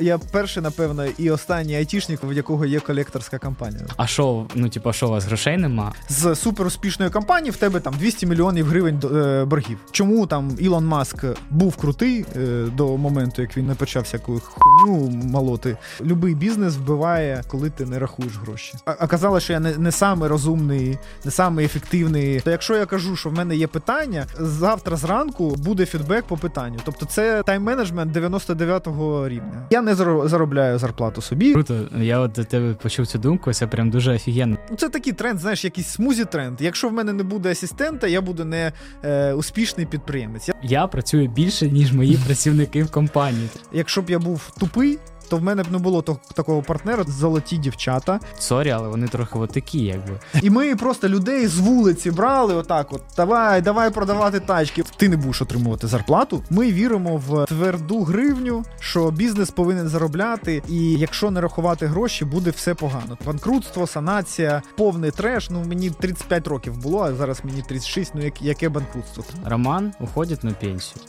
я перший, напевно, і останній айтішник, в якого є колекторська компанія. А що, ну типу, що у вас грошей нема? З суперуспішної компанії в тебе там 200 мільйонів гривень е, боргів. Чому там Ілон Маск був крутий е, до моменту, як він не почав всяку хуйню молоти? Любий бізнес вбиває, коли ти не рахуєш гроші. А оказалось, що я не, не самий розумний, не самий ефективний. То якщо я кажу, що в мене є питання, завтра зранку буде фідбек по питанню. Тобто це тайм-менеджмент 99-го рівня. Я не заробляю зарплату собі. Круто, я от до тебе почув цю думку, це прям дуже офігенно. Ну, це такий тренд, знаєш, якийсь смузі тренд. Якщо в мене не буде асистента, я буду не е, успішний підприємець. Я працюю більше, ніж мої працівники в компанії. Якщо б я був тупий, то в мене б не було такого партнера, золоті дівчата. Sorry, але вони трохи от такі, якби. І ми просто людей з вулиці брали, отак: от давай, давай продавати тачки. Ти не будеш отримувати зарплату. Ми віримо в тверду гривню, що бізнес повинен заробляти, і якщо не рахувати гроші, буде все погано. Банкрутство, санація, повний треш. Ну мені 35 років було, а зараз мені 36, Ну яке банкрутство? Роман уходить на пенсію.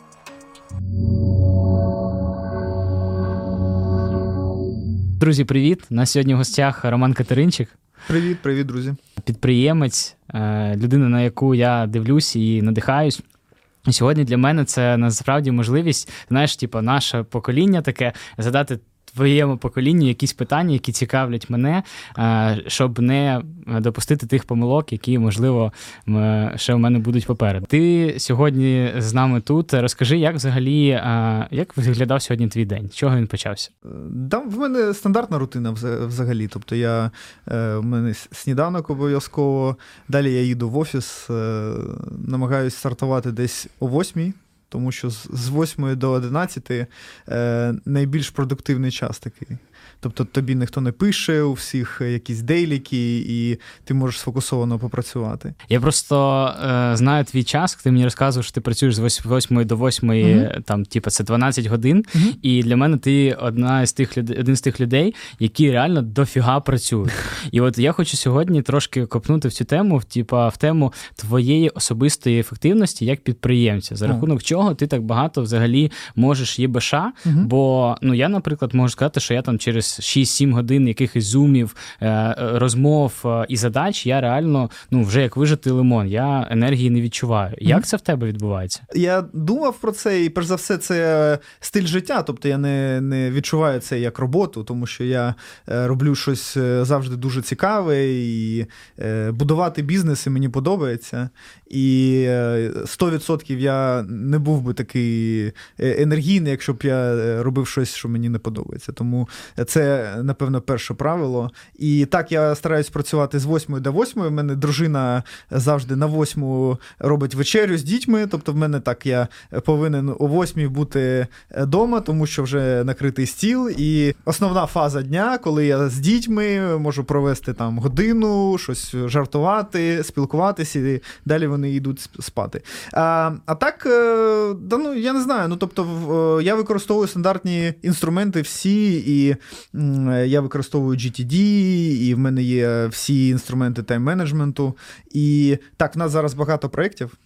Друзі, привіт! На сьогодні в гостях Роман Катеринчик. Привіт, привіт, друзі. Підприємець, е, людина, на яку я дивлюсь і надихаюсь. Сьогодні для мене це насправді можливість, знаєш, типу, наше покоління таке задати твоєму поколінню якісь питання, які цікавлять мене, е, щоб не допустити тих помилок, які, можливо, ще в мене будуть попереду. Ти сьогодні з нами тут. Розкажи, як взагалі е, як виглядав сьогодні твій день? Чого він почався? Да, в мене стандартна рутина взагалі. Тобто, я е, в мене сніданок обов'язково. Далі я їду в офіс, намагаюся стартувати десь о восьмій тому що з 8 до 11 е, найбільш продуктивний час такий. Тобто тобі ніхто не пише, у всіх якісь дейліки, і ти можеш сфокусовано попрацювати. Я просто е, знаю твій час, ти мені розказував, що ти працюєш з 8 до 8, mm-hmm. там, типу, це 12 годин. Mm-hmm. І для мене ти одна з тих людей, один з тих людей, які реально дофіга працюють. І от я хочу сьогодні трошки копнути в цю тему, в, типу, в тему твоєї особистої ефективності як підприємця, за рахунок mm-hmm. чого ти так багато взагалі можеш ЄБШ. Бо ну я, наприклад, можу сказати, що я там через 6-7 годин якихось зумів, е, розмов е, і задач, я реально ну вже як вижити лимон, я енергії не відчуваю. Як це в тебе відбувається? Я думав про це, і перш за все, це стиль життя. Тобто я не не відчуваю це як роботу, тому що я е, роблю щось завжди дуже цікаве, і будувати бізнеси мені подобається. І 100% я не був би такий енергійний, якщо б я робив щось, що мені не подобається. Тому це. Це, напевно, перше правило. І так я стараюсь працювати з 8 до 8. У мене дружина завжди на 8 робить вечерю з дітьми. Тобто, в мене так я повинен о 8 бути вдома, тому що вже накритий стіл. І основна фаза дня, коли я з дітьми можу провести там годину, щось жартувати, спілкуватися, і далі вони йдуть спати. А а так, е, да, ну я не знаю. Ну тобто, я використовую стандартні інструменти всі, і я використовую GTD, і в мене є всі інструменти тайм-менеджменту. І так, в нас зараз багато проєктів.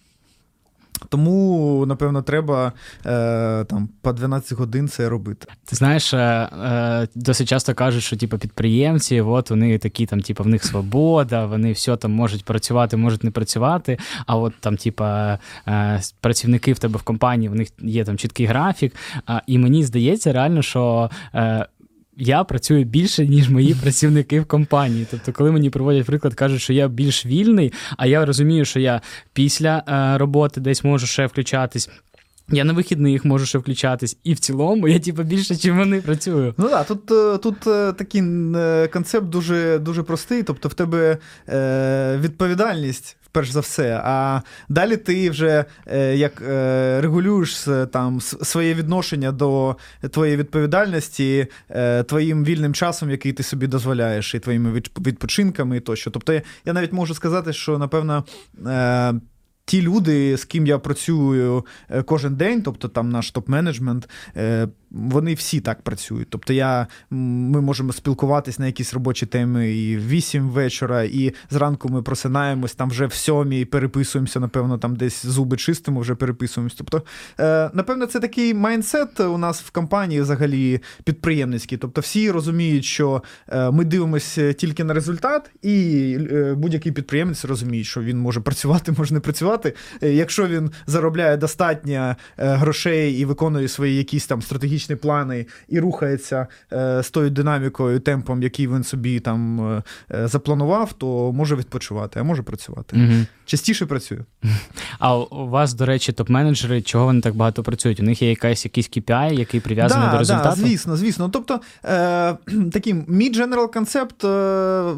Тому, напевно, треба е, там по 12 годин це робити. Ти знаєш, е, е, досить часто кажуть, що типу, підприємці, от вони такі, там, типу, в них свобода, вони все там можуть працювати, можуть не працювати. А от там, типу, е, працівники в тебе в компанії, в них є там чіткий графік. І мені здається, реально, що. Я працюю більше, ніж мої працівники в компанії. Тобто, коли мені проводять приклад, кажуть, що я більш вільний, а я розумію, що я після е, роботи десь можу ще включатись. Я на вихідних можу ще включатись, і в цілому я типу, більше, ніж вони працюю. Ну так, тут е, тут е, такий концепт дуже дуже простий. Тобто, в тебе відповідальність перш за все. А далі ти вже е, як е, регулюєш там своє відношення до твоєї відповідальності е, твоїм вільним часом, який ти собі дозволяєш, і твоїми відпочинками і тощо. Тобто, я навіть можу сказати, що напевно ті люди, з ким я працюю кожен день, тобто там наш топ-менеджмент, вони всі так працюють. Тобто, я, ми можемо спілкуватись на якісь робочі теми і в 8 вечора, і зранку ми просинаємось там вже в сьомій, переписуємося, напевно, там десь зуби чистимо, вже переписуємось. Тобто, е, напевно, це такий майндсет у нас в компанії взагалі підприємницький. Тобто, всі розуміють, що е, ми дивимося тільки на результат, і е, будь-який підприємець розуміє, що він може працювати, може не працювати. Якщо він заробляє достатньо грошей і виконує свої якісь там стратегічні стратегічні плани і рухається е, з тою динамікою, темпом, який він собі там е, е, запланував, то може відпочивати, а може працювати. Угу. Частіше працюю. А у вас, до речі, топ-менеджери, чого вони так багато працюють? У них є якась якийсь KPI, який прив'язаний да, до результату? Да, Звісно, звісно. Тобто е, такий мій дженерал концепт,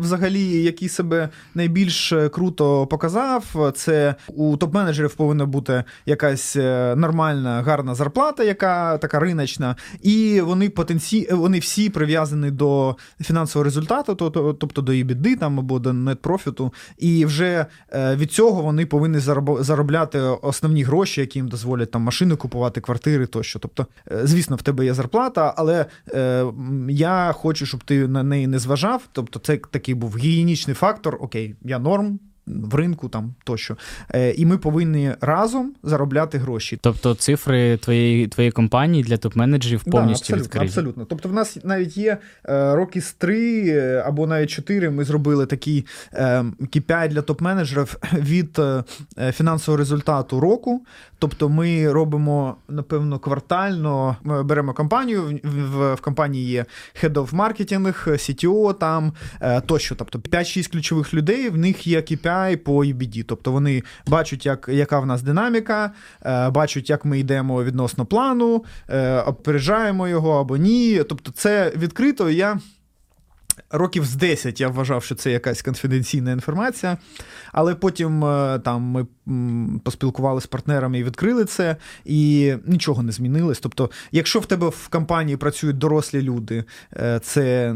взагалі, який себе найбільш круто показав, це у топ-менеджерів повинна бути якась нормальна, гарна зарплата, яка така риночна, і вони потенці... вони всі прив'язані до фінансового результату, тобто до EBITDA там або до нетпрофіту, і вже е, від цього вони повинні заробляти основні гроші, які їм дозволять там машини купувати, квартири тощо. Тобто, е, звісно, в тебе є зарплата, але е, я хочу, щоб ти на неї не зважав. Тобто, це такий був гігієнічний фактор. Окей, я норм в ринку там тощо. Е, І ми повинні разом заробляти гроші. Тобто цифри твоєї твоєї компанії для топ-менеджерів повністю да, відкриті? Абсолютно. Тобто, в нас навіть є е, роки з три е, або навіть чотири. Ми зробили такий е, KPI для топ-менеджерів від е, фінансового результату року. Тобто, ми робимо напевно квартально. Ми беремо компанію. В, в, в компанії є Head of Marketing, CTO там е, тощо. Тобто 5-6 ключових людей. В них є KPI KPI по UBD. Тобто вони бачать, як, яка в нас динаміка, е, бачать, як ми йдемо відносно плану, е, опереджаємо його або ні. Тобто, це відкрито. Я років з 10 я вважав, що це якась конфіденційна інформація, але потім е, там ми поспілкувалися з партнерами і відкрили це, і нічого не змінилось. Тобто, якщо в тебе в компанії працюють дорослі люди, е, це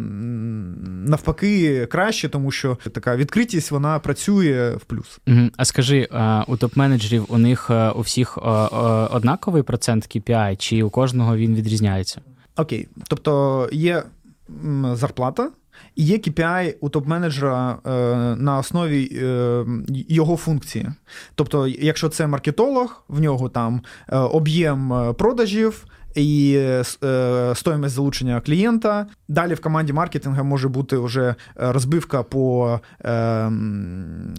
навпаки краще, тому що така відкритість вона працює в плюс. А скажи, у топ-менеджерів у них е, у всіх однаковий процент KPI, чи у кожного він відрізняється? Окей, тобто є зарплата. І є KPI у топ-менеджера е, на основі е, його функції. Тобто, якщо це маркетолог, в нього там е, об'єм продажів, і е, стоїмость залучення клієнта. Далі в команді маркетингу може бути вже е, розбивка по е,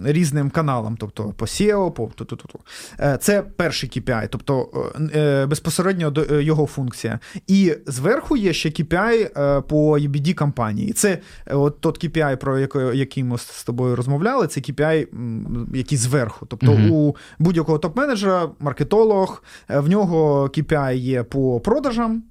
різним каналам, тобто по SEO, по ту-ту-ту. Е, це перший KPI, тобто е, безпосередньо його функція. І зверху є ще KPI по EBD компанії. Це от тот KPI, про який ми з тобою розмовляли, це KPI, який зверху. Тобто mm у будь-якого топ-менеджера, маркетолог, в нього KPI є по продажам.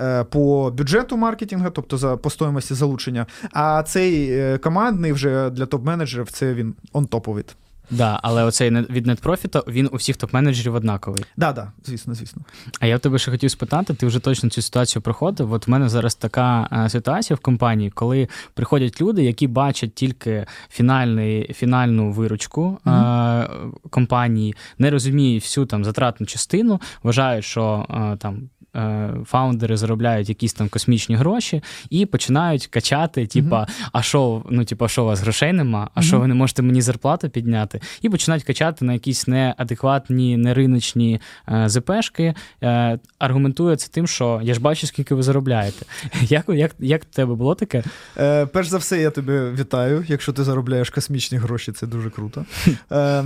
Е, по бюджету маркетингу, тобто за по стоїмості залучення. А цей е, командний вже для топ-менеджерів це він он-топовий. Да, але оцей від нетпрофіта він у всіх топ-менеджерів однаковий. Да, да, звісно, звісно. А я в тебе ще хотів спитати, ти вже точно цю ситуацію проходив. От в мене зараз така е, ситуація в компанії, коли приходять люди, які бачать тільки фінальний, фінальну виручку mm-hmm. компанії, не розуміють всю там затратну частину, вважають, що там. Е, фаундери заробляють якісь там космічні гроші і починають качати, типа, а що, ну, типа, що у вас грошей нема, а що ви не можете мені зарплату підняти? І починають качати на якісь неадекватні, нериночні е, ЗПшки. Е, аргументує це тим, що я ж бачу, скільки ви заробляєте. Як як, як в тебе було таке? Е, Перш за все, я тебе вітаю. Якщо ти заробляєш космічні гроші, це дуже круто. Е,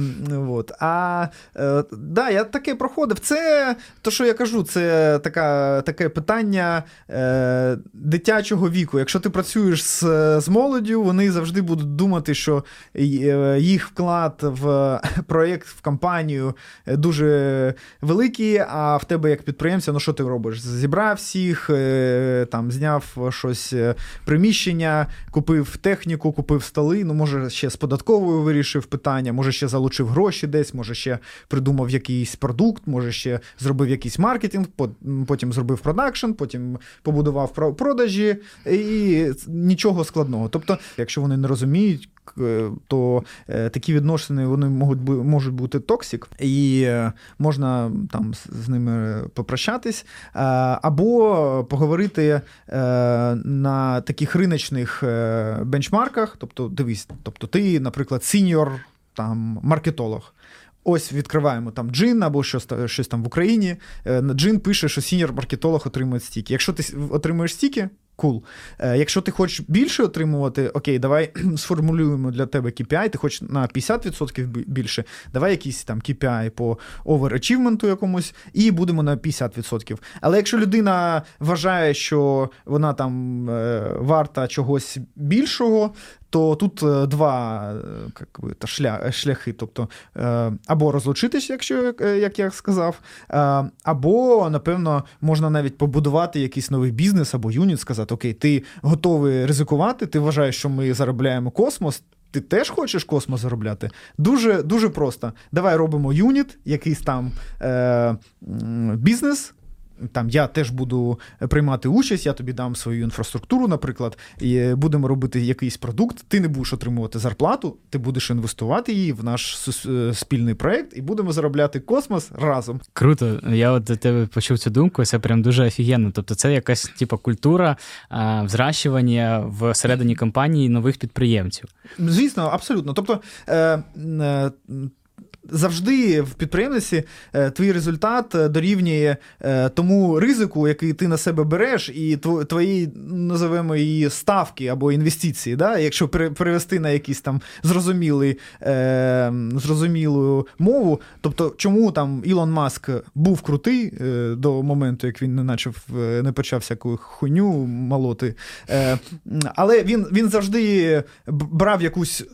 от. А е, да, я таке проходив. Це то, що я кажу, це така така, таке питання е, дитячого віку. Якщо ти працюєш з з молоддю, вони завжди будуть думати, що е, їх вклад в проєкт, в компанію дуже великий, а в тебе як підприємця, ну що ти робиш? Зібрав всіх, е, там зняв щось е, приміщення, купив техніку, купив столи, ну, може, ще з податковою вирішив питання, може ще залучив гроші десь, може ще придумав якийсь продукт, може ще зробив якийсь маркетинг потім зробив продакшн, потім побудував продажі і нічого складного. Тобто, якщо вони не розуміють, то е, такі відносини вони можуть можуть бути toxic, і е, можна там з ними попрощатись, е, або поговорити на таких риночних бенчмарках. Тобто, дивись, тобто ти, наприклад, senior там маркетолог. Ось відкриваємо там Джині або щось щось там в Україні. Джині пише, що senior-маркетолог отримує стіки. Якщо ти отримуєш стіки, Cool. Cool. Якщо ти хочеш більше отримувати, окей, давай сформулюємо для тебе KPI, ти хочеш на 50% більше, давай якийсь там KPI по overachievement у якомусь, і будемо на 50%. Але якщо людина вважає, що вона там е, варта чогось більшого, то тут е, два як би, та шлях, шляхи. Тобто е, або розлучитись, якщо як я сказав, або, напевно, можна навіть побудувати якийсь новий бізнес або юніт, сказати: Окей, ти готовий ризикувати, ти вважаєш, що ми заробляємо космос. Ти теж хочеш космос заробляти? Дуже дуже просто. Давай робимо юніт, якийсь там е, бізнес, там я теж буду приймати участь, я тобі дам свою інфраструктуру, наприклад, і будемо робити якийсь продукт. Ти не будеш отримувати зарплату, ти будеш інвестувати її в наш е, спільний проект, і будемо заробляти космос разом. Круто. Я от до тебе почув цю думку. Це прям дуже офігенно. Тобто, це якась типа культура а, взращування всередині компанії нових підприємців. Звісно, абсолютно. Тобто. Е, е, завжди в підприємниці е, твій результат е, дорівнює е, тому ризику, який ти на себе береш, і твої називаємо її ставки або інвестиції. Да? Якщо перевести на якісь там зрозумілий, зрозумілу мову, тобто чому там Ілон Маск був крутий до моменту, як він не начав, не почав всяку хуйню молоти, але він, він завжди брав якусь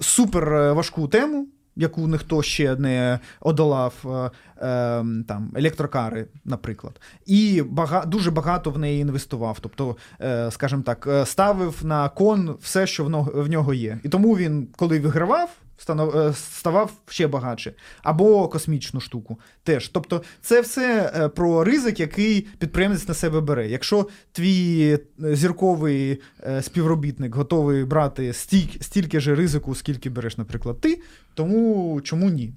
супер важку тему яку ніхто ще не одолав, е, е, там електрокари, наприклад, і бага, дуже багато в неї інвестував. Тобто, е, скажімо так, ставив на кон все, що в нього є. І тому він, коли вигравав. Е, ставав ще багатше, або космічну штуку теж. Тобто, це все е, про ризик, який підприємець на себе бере. Якщо твій е, зірковий співробітник готовий брати стільки, стільки ж ризику, скільки береш, наприклад, ти, тому чому ні?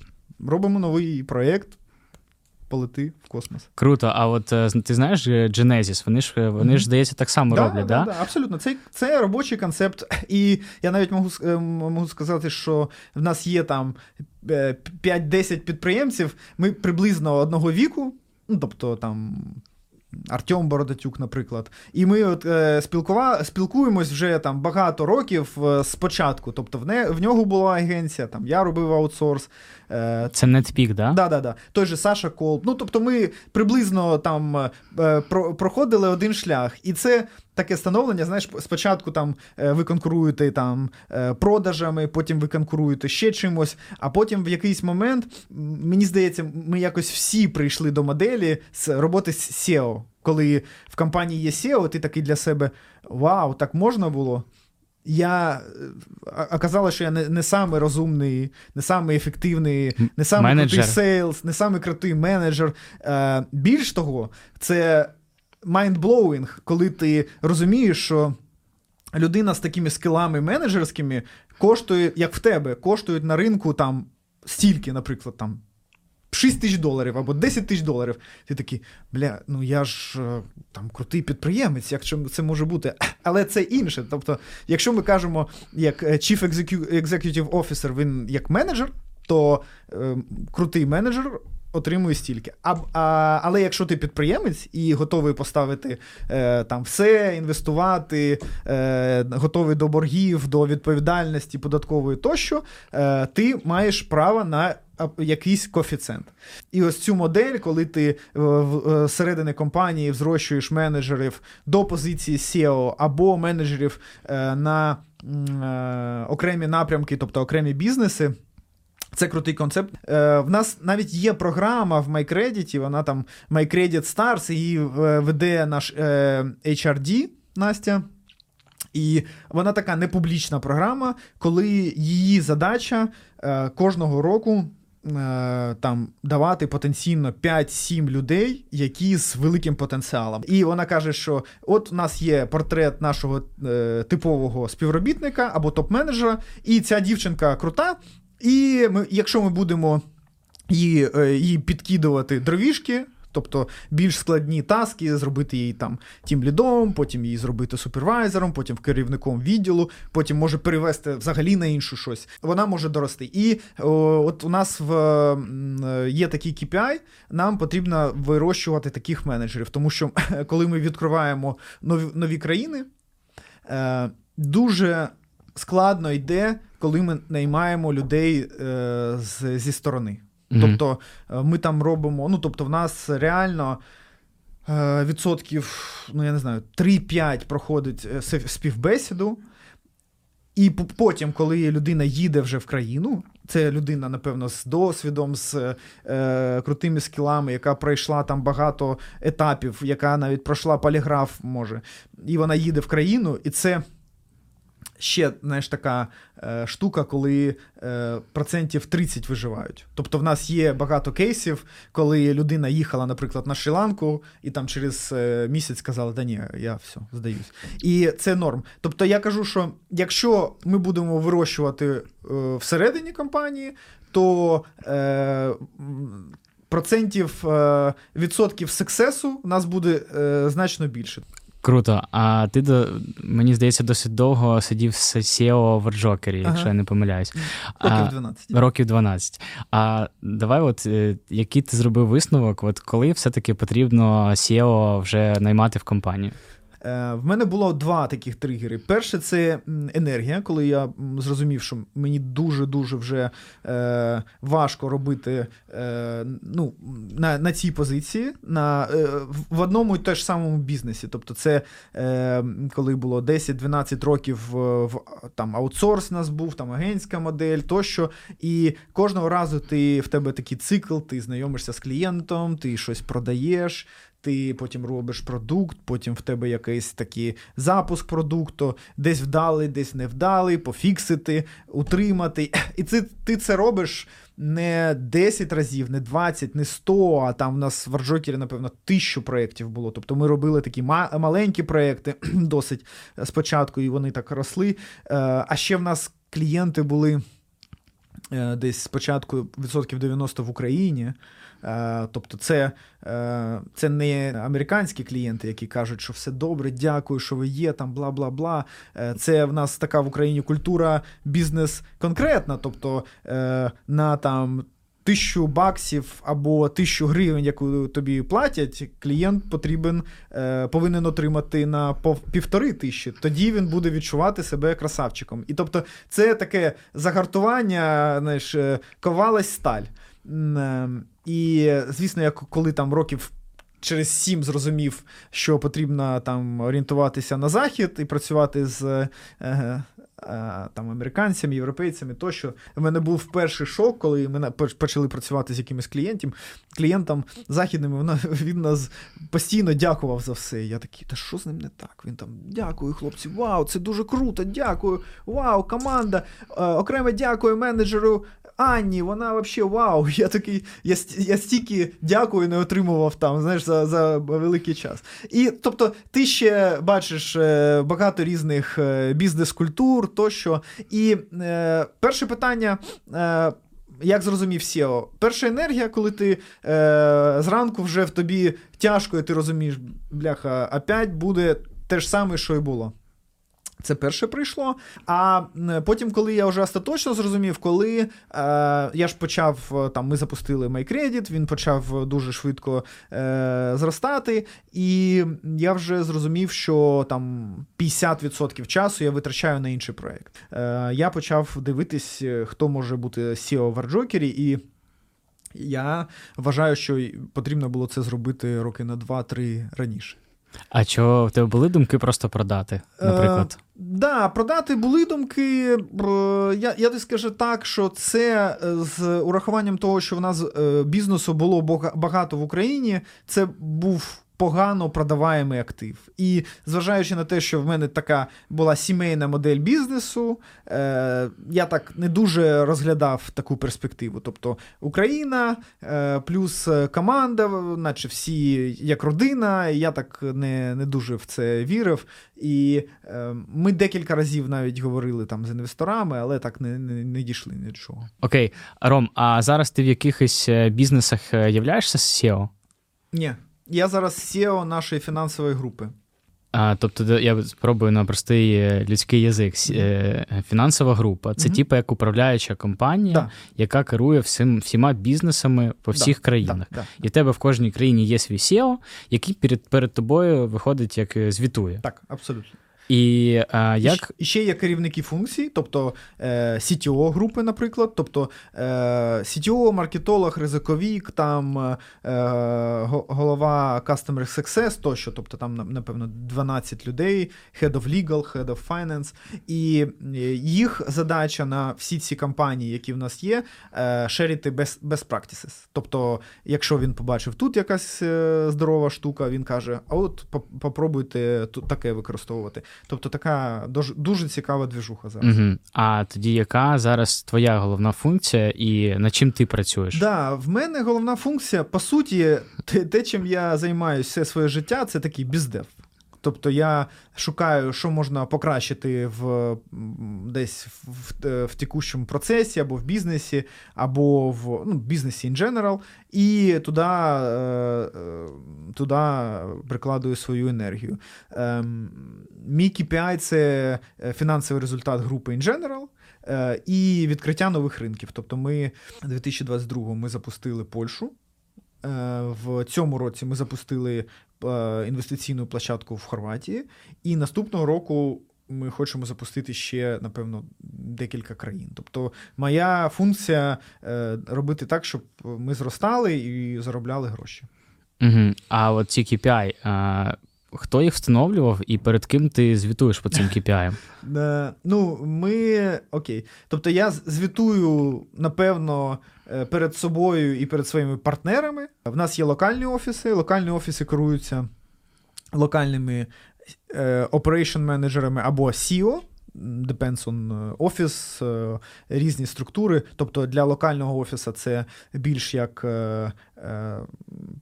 Робимо новий проєкт, полети в космос. Круто. А от е, ти знаєш е, Genesis, Вони ж е, вони ж здається так само да, роблять, да? да? Абсолютно, це це робочий концепт. І я навіть можу можу сказати, що в нас є там 5-10 підприємців. Ми приблизно одного віку, ну тобто там. Артем Бородатюк, наприклад. І ми от е, спілкува... спілкуємось вже там багато років е, спочатку. Тобто в не... в нього була агенція, там я робив аутсорс. Е, Це NetPeak, да? Да, да, да. Той же Саша Колб. Ну, тобто, ми приблизно там е, про... проходили один шлях. І це таке становлення, знаєш, спочатку там е, ви конкуруєте там е, продажами, потім ви конкуруєте ще чимось, а потім в якийсь момент, мені здається, ми якось всі прийшли до моделі з роботи з CEO. Коли в компанії є CEO, ти такий для себе вау, так можна було. А оказалось, що я не не самий розумний, не самий ефективний, не самий крутий sales, не самий крутий менеджер. Е, Більш того, це mind-blowing, коли ти розумієш, що людина з такими скилами менеджерськими коштує, як в тебе, коштують на ринку там стільки, наприклад, там. 6 тисяч доларів або 10 тисяч доларів. Ти такий, бля, ну я ж е, там крутий підприємець, як це може бути. Але це інше. Тобто, якщо ми кажемо, як е, Chief Executive Officer, він як менеджер, то е, крутий менеджер отримує стільки. А, а, Але якщо ти підприємець і готовий поставити е, там все, інвестувати, е, готовий до боргів, до відповідальності податкової тощо, е, ти маєш право на якийсь коефіцієнт. І ось цю модель, коли ти всередині е, компанії взрощуєш менеджерів до позиції SEO або менеджерів е, на е, окремі напрямки, тобто окремі бізнеси. Це крутий концепт. Е, В нас навіть є програма в MyCredit, вона там MyCredit Stars, її е, веде наш е, HRD Настя. І вона така непублічна програма, коли її задача е, кожного року там давати потенційно 5-7 людей, які з великим потенціалом. І вона каже, що от у нас є портрет нашого е, типового співробітника або топ-менеджера, і ця дівчинка крута. І ми, якщо ми будемо її, е, її підкидувати дровішки. Тобто більш складні таски, зробити її там тімлідом, потім її зробити супервайзером, потім керівником відділу, потім може перевести взагалі на іншу щось. Вона може дорости. І о, от у нас в є такий KPI, нам потрібно вирощувати таких менеджерів, тому що коли ми відкриваємо нові, нові країни, е, дуже складно йде, коли ми наймаємо людей е, з, зі сторони. Mm-hmm. Тобто е, ми там робимо, ну тобто, в нас реально е, відсотків, ну я не знаю, 3-5 проходить е, співбесіду. І потім, коли людина їде вже в країну, це людина, напевно, з досвідом, з е, крутими скілами, яка пройшла там багато етапів, яка навіть пройшла поліграф, може, і вона їде в країну, і це ще знаєш, така е, штука, коли е, процентів 30 виживають. Тобто в нас є багато кейсів, коли людина їхала, наприклад, на Шрі-Ланку, і там через е, місяць сказала, да ні, я все, здаюсь. І це норм. Тобто я кажу, що якщо ми будемо вирощувати е, всередині компанії, то е, процентів е, відсотків сексесу у нас буде е, значно більше. Круто. А ти до мені здається досить довго сидів з SEO в Джокері, якщо я не помиляюсь. Років 12. А, років 12. А давай, от е, який ти зробив висновок, от коли все-таки потрібно SEO вже наймати в компанію? Е, в мене було два таких тригери. Перше, це енергія, коли я зрозумів, що мені дуже-дуже вже е, важко робити е, ну, на на цій позиції на, в одному і те ж самому бізнесі. Тобто, це коли було 10-12 років в там аутсорс нас був, там агентська модель тощо. І кожного разу ти в тебе такий цикл, ти знайомишся з клієнтом, ти щось продаєш ти потім робиш продукт, потім в тебе якийсь такий запуск продукту, десь вдалий, десь не вдалий, пофіксити, утримати. І ти, ти це робиш. Не 10 разів, не 20, не 100, а там в нас в Арджокері, напевно, тисячу проєктів було. Тобто ми робили такі маленькі проєкти досить спочатку, і вони так росли. Е, а ще в нас клієнти були е, десь спочатку відсотків 90 в Україні. Е, тобто, це е, це не американські клієнти, які кажуть, що все добре, дякую, що ви є, там бла бла бла. Е, це в нас така в Україні культура бізнес конкретна, тобто на там. Тисячу баксів або тисячу гривень, яку тобі платять, клієнт потрібен, повинен отримати на півтори тисячі. Тоді він буде відчувати себе красавчиком. І тобто, це таке загартування, знаєш, ковалась сталь. І, звісно, я коли там років. Через сім зрозумів, що потрібно там орієнтуватися на захід і працювати з е, е, там американцями, європейцями. Тощо в мене був перший шок, коли ми почали працювати з якимось клієнтом. Клієнтам західними вона він нас постійно дякував за все. Я такий, та що з ним не так? Він там дякую, хлопці, вау, це дуже круто, дякую, вау, команда. Е, окремо дякую менеджеру Анні, вона взагалі вау. Я такий, я я стільки дякую, не отримував там, знаєш, за за великий час. І тобто, ти ще бачиш е, багато різних е, бізнес-культур тощо. І е, перше питання. Е, як зрозумів SEO? Перша енергія, коли ти е, зранку вже в тобі тяжко, і ти розумієш, бляха, опять буде те ж саме, що і було. Це перше прийшло. А потім, коли я вже остаточно зрозумів, коли е, я ж почав е, там, ми запустили MyCredit, він почав дуже швидко е, зростати, і я вже зрозумів, що там 50% часу я витрачаю на інший проект. Е, Я почав дивитись, е, хто може бути SEO в Арджокері, і я вважаю, що потрібно було це зробити роки на 2-3 раніше. А чого в тебе були думки просто продати, наприклад? Е, Да, продати були думки. Я я скажу так, що це е, з урахуванням того, що в нас е, бізнесу було багато в Україні. Це був погано продаваємий актив. І зважаючи на те, що в мене така була сімейна модель бізнесу, е, я так не дуже розглядав таку перспективу. Тобто Україна е, плюс команда, наче всі як родина, я так не не дуже в це вірив. І е, ми декілька разів навіть говорили там з інвесторами, але так не не, не дійшли нічого. Окей, Ром, а зараз ти в якихось е, бізнесах е, являєшся SEO? Ні. Я зараз SEO нашої фінансової групи. А, Тобто, я спробую на простий е, людський язик. Фінансова група це mm-hmm. типу як управляюча компанія, да. яка керує всім, всіма бізнесами по всіх да, країнах. Да, І в тебе в кожній країні є свій SEO, який перед перед тобою виходить як звітує. Так, абсолютно. І а, як... І ще є керівники функцій, тобто е, CTO групи, наприклад, тобто е, CTO, маркетолог, ризиковік, там е, голова Customer Success тощо, тобто там, напевно, 12 людей, Head of Legal, Head of Finance. І е, їх задача на всі ці компанії, які в нас є, е, шерити best, best practices. Тобто, якщо він побачив тут якась е, здорова штука, він каже: а от попробуйте тут таке використовувати. Тобто така дуже дуже цікава двіжуха зараз. Угу. А тоді яка зараз твоя головна функція і над чим ти працюєш? Да, в мене головна функція, по суті, те, те чим я займаюся все своє життя, це такий біздев. Тобто я шукаю, що можна покращити в десь в, в, в текущому процесі, або в бізнесі, або в ну, бізнесі in general, і туди е, е, туди прикладую свою енергію. Ем, мій KPI – це фінансовий результат групи in general. Е, і відкриття нових ринків. Тобто, ми 2022 ми запустили Польщу. В цьому році ми запустили Е, інвестиційну площадку в Хорватії, і наступного року. Ми хочемо запустити ще, напевно, декілька країн. Тобто, моя функція е, робити так, щоб ми зростали і заробляли гроші. Угу. А от ці KPI, а, хто їх встановлював і перед ким ти звітуєш по цим KPI? Е, ну, ми окей. Тобто, я звітую, напевно, Е, перед собою і перед своїми партнерами. В нас є локальні офіси. Локальні офіси керуються локальними е, operation менеджерами або CEO. Depends on office, е, різні структури. Тобто для локального офісу це більш як е, е,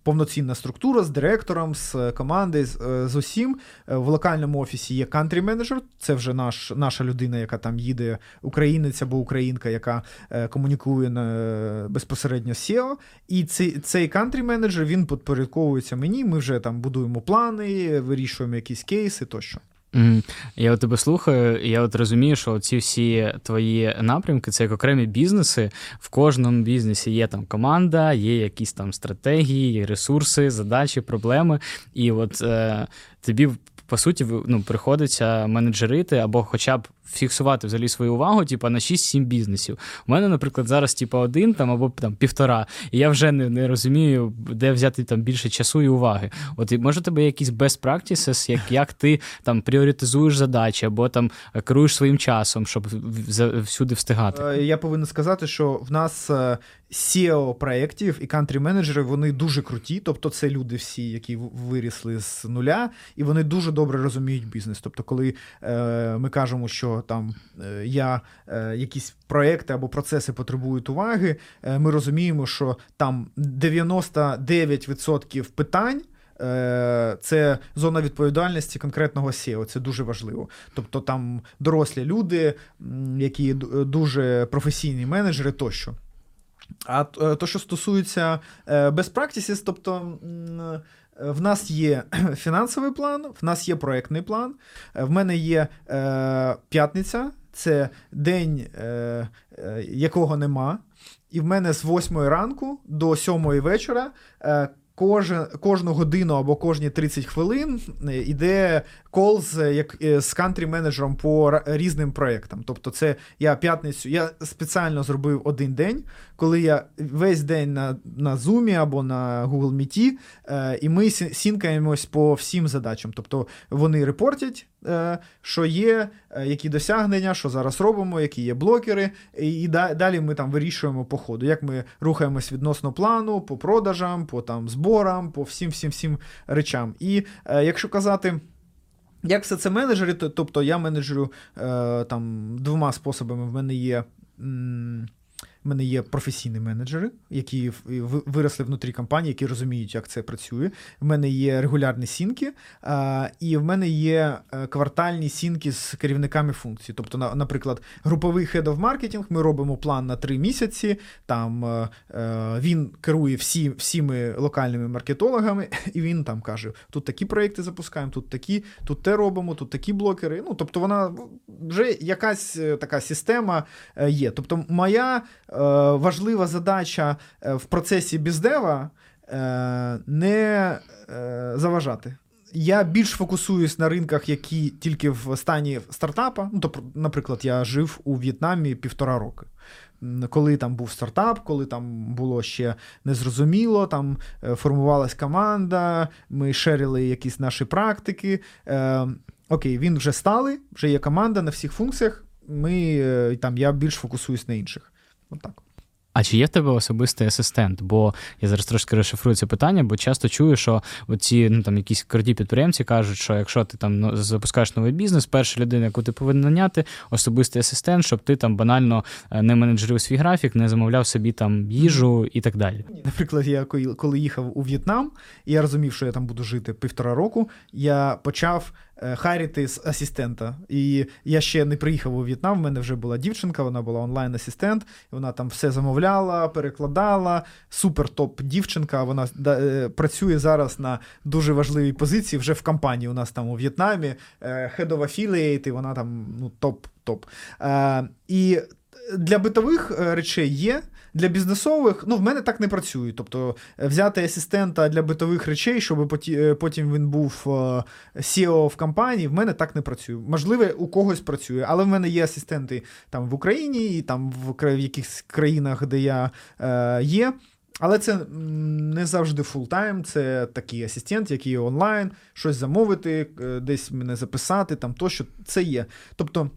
повноцінна структура з директором, з командою, з усім. В локальному офісі є country менеджер це вже наш, наша людина, яка там їде, українець або українка, яка комунікує на, безпосередньо з SEO. І цей цей country менеджер він підпорядковується мені. Ми вже там будуємо плани, вирішуємо якісь кейси тощо. Я от тебе слухаю, і я от розумію, що ці всі твої напрямки це як окремі бізнеси. В кожному бізнесі є там команда, є якісь там стратегії, ресурси, задачі, проблеми. І от е, тобі по суті, ну, приходиться менеджерити або хоча б фіксувати взагалі свою увагу, типу, на 6-7 бізнесів. У мене, наприклад, зараз типу, один там або там півтора, і я вже не не розумію, де взяти там більше часу і уваги. От може тебе якісь best practices, як як ти там пріоритизуєш задачі, або там керуєш своїм часом, щоб всюди встигати. Е, я повинен сказати, що в нас е, SEO проєктів і кантрі-менеджери вони дуже круті. Тобто, це люди всі, які вирісли з нуля, і вони дуже добре розуміють бізнес. Тобто, коли е, ми кажемо, що там е, я е, якісь проекти або процеси потребують уваги, е, ми розуміємо, що там 99% питань. Е, це зона відповідальності конкретного SEO, це дуже важливо. Тобто там дорослі люди, які дуже професійні менеджери тощо. А е, то, що стосується е, practices, тобто в нас є фінансовий план, в нас є проектний план, в мене є п'ятниця, це день, якого нема. І в мене з 8 ранку до 7 вечора кожен, кожну годину або кожні 30 хвилин йде кол з як е, з кантрі менеджером по різним проектам. Тобто, це я п'ятницю, я спеціально зробив один день, коли я весь день на на Zoom або на Google Meet, е, і ми сінкаємось по всім задачам. Тобто вони репортять. Е, що є, е, які досягнення, що зараз робимо, які є блокери, і далі ми там вирішуємо по ходу, як ми рухаємось відносно плану, по продажам, по там зборам, по всім всім всім речам. І е, якщо казати. Як все це менеджери, тобто я менеджерю там двома способами. В мене є. М- в мене є професійні менеджери, які виросли внутрі компанії, які розуміють, як це працює. В мене є регулярні сінки, і в мене є е, квартальні сінки з керівниками функцій. Тобто, наприклад, груповий head of marketing, ми робимо план на три місяці. Там е, е, він керує всі, всіми локальними маркетологами, і він там каже: тут такі проекти запускаємо, тут такі, тут те робимо, тут такі блокери. Ну, тобто, вона вже якась така система є. Тобто, моя. Е, важлива задача е, в процесі біздева е, не заважати. Я більш фокусуюсь на ринках, які тільки в стані стартапа. Ну, тобто, наприклад, я жив у В'єтнамі півтора роки. Коли там був стартап, коли там було ще незрозуміло, там формувалась команда, ми шерили якісь наші практики. Е, Окей, він вже стали, вже є команда на всіх функціях. Ми там я більш фокусуюсь на інших. Отак. А чи є в тебе особистий асистент? Бо я зараз трошки розшифрую це питання, бо часто чую, що оці ну там якісь круті підприємці кажуть, що якщо ти там ну, запускаєш новий бізнес, перша людина, яку ти повинен наняти, особистий асистент, щоб ти там банально е, не менеджерив свій графік, не замовляв собі там їжу і так далі. Наприклад, я коли їхав у В'єтнам, і я розумів, що я там буду жити півтора року, я почав. Е, харіти з асистента. І я ще не приїхав у В'єтнам. в мене вже була дівчинка, вона була онлайн-асистент, вона там все замовляла, перекладала. Супер топ дівчинка. Вона е, працює зараз на дуже важливій позиції вже в компанії. У нас там у В'єтнамі е, Head of Affiliate, і вона там ну, топ-топ. І для битових речей є. Для бізнесових, ну, в мене так не працює. Тобто е, взяти асистента для битових речей, щоб е, потім він був е, CEO в компанії, в мене так не працює. Можливо, у когось працює, але в мене є асистенти там в Україні і там в якихось країнах, де я е, є. Але це не завжди full-time, це такий асистент, який онлайн, щось замовити, десь мене записати, там тощо це є. Тобто.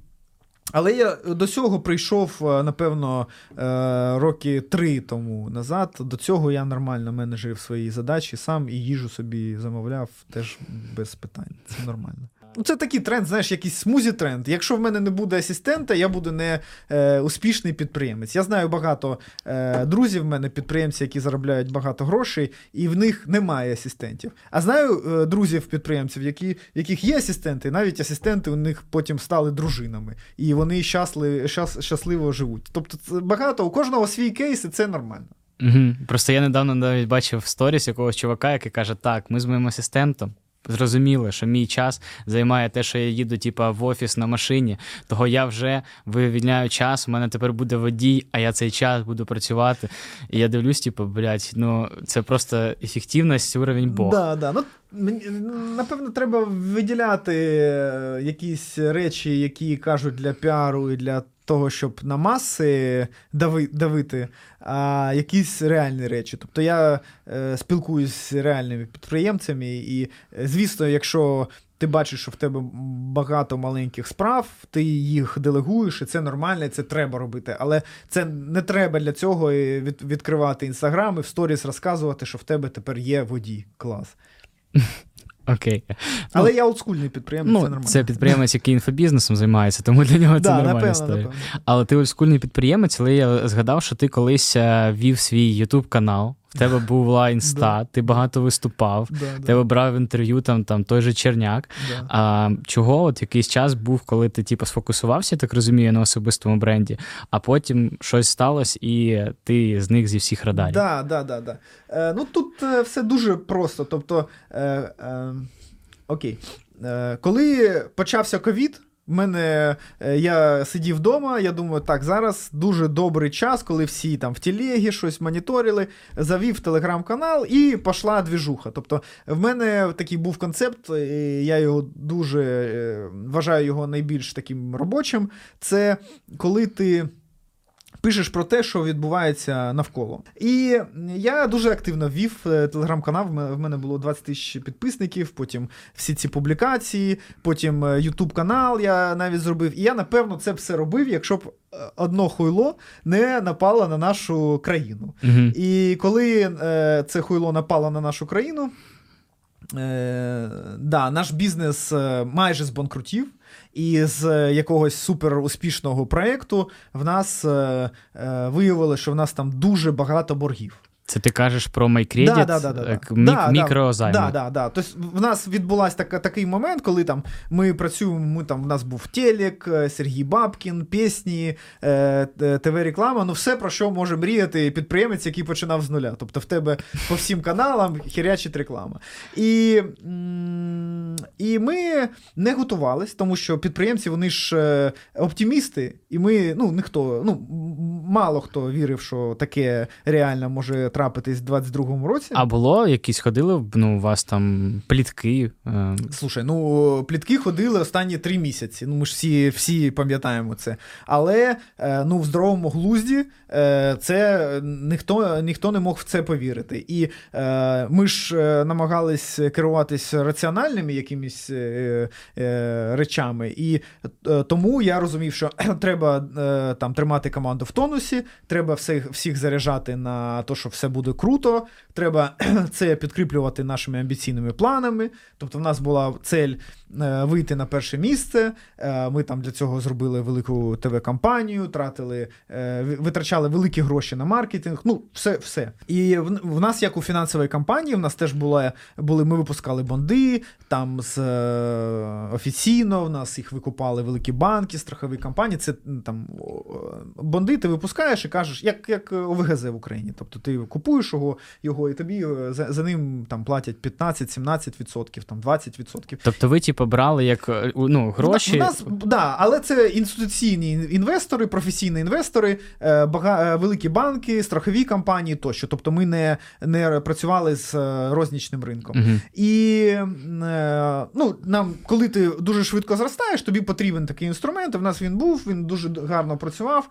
Але я до цього прийшов, е, напевно, е, роки три тому назад. До цього я нормально менеджерів свої задачі сам і їжу собі замовляв теж без питань. Це нормально. Це такий тренд, знаєш, якийсь смузі тренд. Якщо в мене не буде асистента, я буду не е, успішний підприємець. Я знаю багато е, друзів в мене, підприємці, які заробляють багато грошей, і в них немає асистентів. А знаю е, друзів-підприємців, які, яких є асистенти, навіть асистенти у них потім стали дружинами, і вони щасливо, щас, щасливо живуть. Тобто, це багато у кожного свій кейс, і це нормально. Угу. Просто я недавно навіть бачив сторіс якогось чувака, який каже: Так, ми з моїм асистентом зрозуміло, що мій час займає те, що я їду, типа, в офіс на машині, того я вже вивільняю час, у мене тепер буде водій, а я цей час буду працювати. І я дивлюсь, типу, блядь, ну це просто ефективність, уровень Бог. Да, да. Ну, Напевно, треба виділяти е, якісь речі, які кажуть для піару і для того, щоб на маси дави, давити, а якісь реальні речі. Тобто я е, спілкуюсь з реальними підприємцями, і, е, звісно, якщо ти бачиш, що в тебе багато маленьких справ, ти їх делегуєш, і це нормально, і це треба робити. Але це не треба для цього від, відкривати інстаграм і в сторіс розказувати, що в тебе тепер є водій. Клас. Окей. Але ну, я олдскульний підприємець. Ну, це нормально. Це підприємець, який інфобізнесом займається, тому для нього це да, нормальна напевно, історія. Напевно. Але ти олдскульний підприємець, але я згадав, що ти колись е, вів свій YouTube канал в тебе була інста, ти багато виступав, в тебе брав інтерв'ю там там той же Черняк. А чого от якийсь час був, коли ти типу, сфокусувався, так розумію, на особистому бренді, а потім щось сталося, і ти зник зі всіх радарів. Так, да, да, да, Е, ну тут е, все дуже просто. Тобто, е, е, окей, е, коли почався ковід. Мене е, я сидів вдома, я думаю, так, зараз дуже добрий час, коли всі там в телегі щось моніторили, завів телеграм-канал і пішла двіжуха. Тобто, в мене такий був концепт, і я його дуже е, вважаю його найбільш таким робочим. Це коли ти пишеш про те, що відбувається навколо. І я дуже активно ввів е, телеграм-канал. В мене було 20 тисяч підписників, потім всі ці публікації, потім Ютуб е, канал я навіть зробив. І я, напевно, це все робив, якщо б е, одно хуйло не напало на нашу країну. uh І коли е, це хуйло напало на нашу країну. Е, да, Наш бізнес майже збанкрутів, і з якогось супер успішного проєкту в нас е, е, виявили, що в нас там дуже багато боргів. Це ти кажеш про MyCredit, да, да, да, да, мік- да, мікрозайми. Да, да, да. Тобто в нас відбулася така, такий момент, коли там ми працюємо, ми там, в нас був телек, е, Сергій Бабкін, пісні, е, ТВ-реклама, ну все, про що може мріяти підприємець, який починав з нуля. Тобто в тебе по всім каналам хірячить реклама. І і ми не готувались, тому що підприємці вони ж оптимісти, і ми, ну, ніхто, ну, мало хто вірив, що таке реально може трапитись в 22-му році. А було якісь ходили, ну, у вас там плітки? Е... Слушай, ну плітки ходили останні три місяці. Ну, ми ж всі всі пам'ятаємо це. Але е, ну, в здоровому глузді е, це ніхто ніхто не мог в це повірити. І е, ми ж намагались керуватись раціональними якимись речами. І тому я розумів, що треба там тримати команду в тонусі, треба всіх, всіх заряджати на те, що все буде круто. Треба це підкріплювати нашими амбіційними планами. Тобто, в нас була цель вийти на перше місце. Е, ми там для цього зробили велику ТВ-кампанію, тратили, е, витрачали великі гроші на маркетинг. Ну, все. все. І в, нас, як у фінансовій кампанії, в нас теж була, були, ми випускали бонди там з офіційно. В нас їх викупали великі банки, страхові компанії. Це там бонди ти випускаєш і кажеш, як як ОВГЗ в Україні. Тобто ти купуєш його, його і тобі е, за, за ним там платять 15-17%, там 20%. Тобто ви типу, брали як е, ну, гроші? В нас, да, але це інституційні інвестори, професійні інвестори, е, бага, великі банки, страхові компанії тощо. Тобто ми не не працювали з рознічним ринком. Угу. І ну, нам, коли ти дуже швидко зростаєш, тобі потрібен такий інструмент. В нас він був, він дуже гарно працював.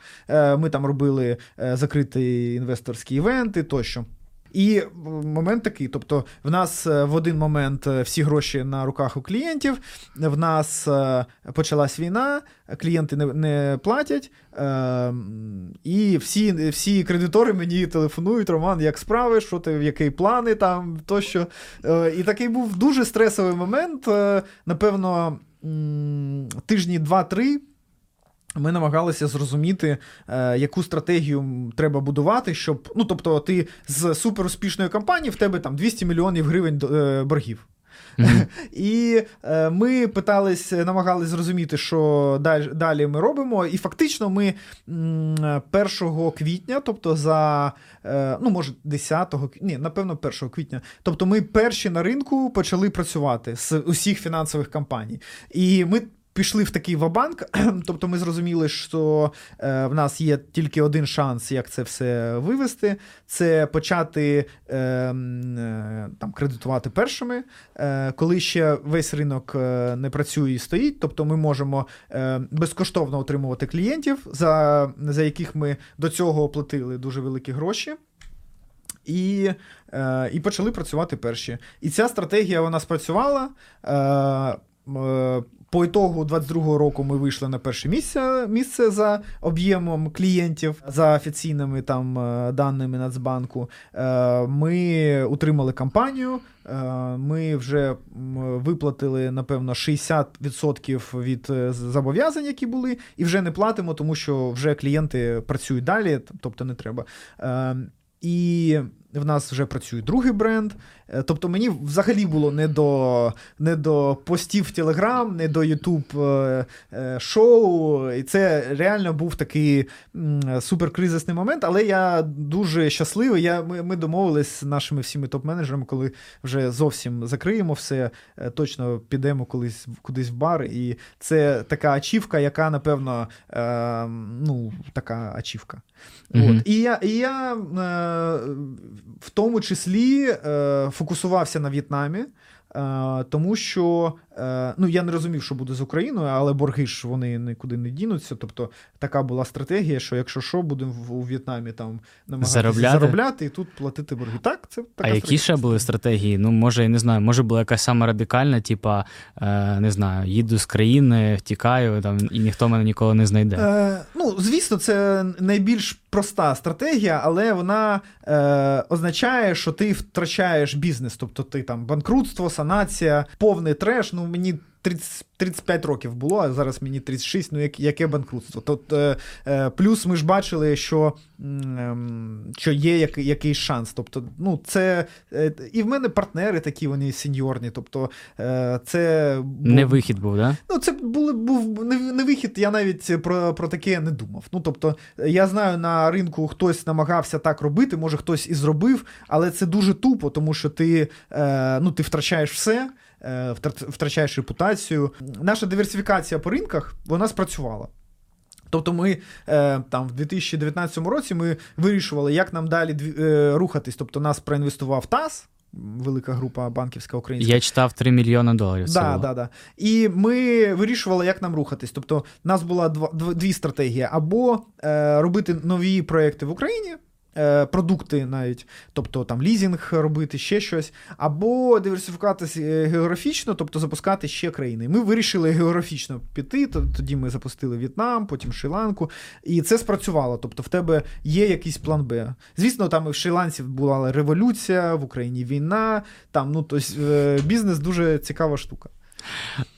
Ми там робили закриті інвесторські івенти тощо. І момент такий: тобто, в нас е, в один момент е, всі гроші на руках у клієнтів, в нас е, почалась війна, клієнти не не платять, і всі всі кредитори мені телефонують, Роман, як справи, що ти, які плани там тощо. І такий був дуже стресовий момент. Напевно, тижні два-три. Ми намагалися зрозуміти, е, яку стратегію треба будувати, щоб. Ну, тобто, ти з суперуспішної компанії в тебе там 200 мільйонів гривень е, боргів. Mm-hmm. І е, ми питались, намагались зрозуміти, що далі, далі ми робимо. І фактично, ми 1 квітня, тобто за е, ну, може, 10 ні, напевно, 1 квітня. Тобто, ми перші на ринку почали працювати з усіх фінансових компаній. І ми пішли в такий вабанк, тобто ми зрозуміли, що е, в нас є тільки один шанс, як це все вивести. Це почати е, е, там кредитувати першими, е, коли ще весь ринок е, не працює і стоїть. Тобто ми можемо безкоштовно отримувати клієнтів, за, за яких ми до цього оплатили дуже великі гроші. І і почали працювати перші. І ця стратегія вона спрацювала. По ітогу 22-го року ми вийшли на перше місце місце за об'ємом клієнтів за офіційними там е, даними Нацбанку. Е, ми утримали кампанію. Е, ми вже виплатили напевно 60% від зобов'язань, які були, і вже не платимо, тому що вже клієнти працюють далі, тобто не треба. І в нас вже працює другий бренд. Е, тобто мені взагалі було не до не до постів в Телеграм, не до Ютуб е, е, шоу. І це реально був такий суперкризисний момент. Але я дуже щасливий. Я, Ми ми домовились з нашими всіми топ-менеджерами, коли вже зовсім закриємо все, точно підемо колись кудись в бар. І це така ачівка, яка, напевно, ну, така ачівка. Mm-hmm. От. І я і я в тому числі фокусувався на В'єтнамі, е, тому що Е, ну я не розумів, що буде з Україною, але борги ж вони нікуди не дінуться. Тобто така була стратегія, що якщо що, будемо у В'єтнамі там намагатися заробляти, заробляти і тут платити борги. Так, це така А які ще були стратегії? Ну, може, я не знаю, може була якась сама радикальна, типа е, не знаю, їду з країни, втікаю там, і ніхто мене ніколи не знайде. Е, Ну, звісно, це найбільш проста стратегія, але вона е, означає, що ти втрачаєш бізнес. Тобто ти там банкрутство, санація, повний треш. Ну мені 30, 35 років було, а зараз мені 36, ну як, яке банкрутство. Тут, е, е, Плюс ми ж бачили, що е, що є як, якийсь шанс. Тобто, ну, це е, І в мене партнери такі, вони сеньорні. Тобто, е, це був, Не вихід був, да? Ну, це був, був не, не вихід, я навіть про про таке не думав. Ну, тобто, Я знаю, на ринку хтось намагався так робити, може хтось і зробив, але це дуже тупо, тому що ти, е, ну, ти втрачаєш все. Е, втрачаєш репутацію. Наша диверсифікація по ринках вона спрацювала. Тобто ми е, там в 2019 році ми вирішували, як нам далі е, рухатись. Тобто нас проінвестував ТАС, велика група банківська українська. Я читав 3 мільйони доларів. Да, да, да. І ми вирішували, як нам рухатись. Тобто, у нас була дві стратегії: або робити нові проекти в Україні. Е, продукти навіть, тобто там лізінг робити, ще щось, або диверсифікуватися е, географічно, тобто запускати ще країни. Ми вирішили географічно піти. Тоді ми запустили В'єтнам, потім Шри-Ланку, і це спрацювало. Тобто, в тебе є якийсь план Б. Звісно, там в Шри-Ланці була революція, в Україні війна. Там ну тобто, бізнес дуже цікава штука.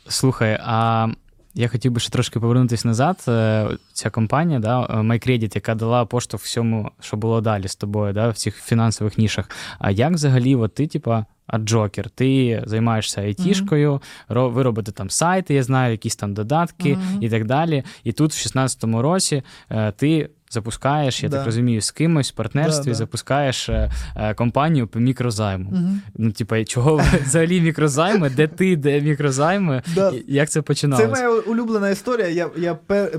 Слухай, а я хотів би ще трошки повернутися назад. Е, ця компанія, да, е, MyCredit, яка дала поштовх всьому, що було далі з тобою, да, в цих фінансових нішах. А як взагалі, от ти, типа, а Джокер, ти займаєшся айтішкою, mm-hmm. ви робите там сайти, я знаю, якісь там додатки mm-hmm. і так далі. І тут, в 16-му році, е, ти запускаєш, я да. так розумію, з кимось в партнерстві да, запускаєш е, е, компанію по мікрозайму. Угу. Ну, типа, чого взагалі мікрозайми? Де ти, де мікрозайми? Як це починалося? Це моя улюблена історія. Я я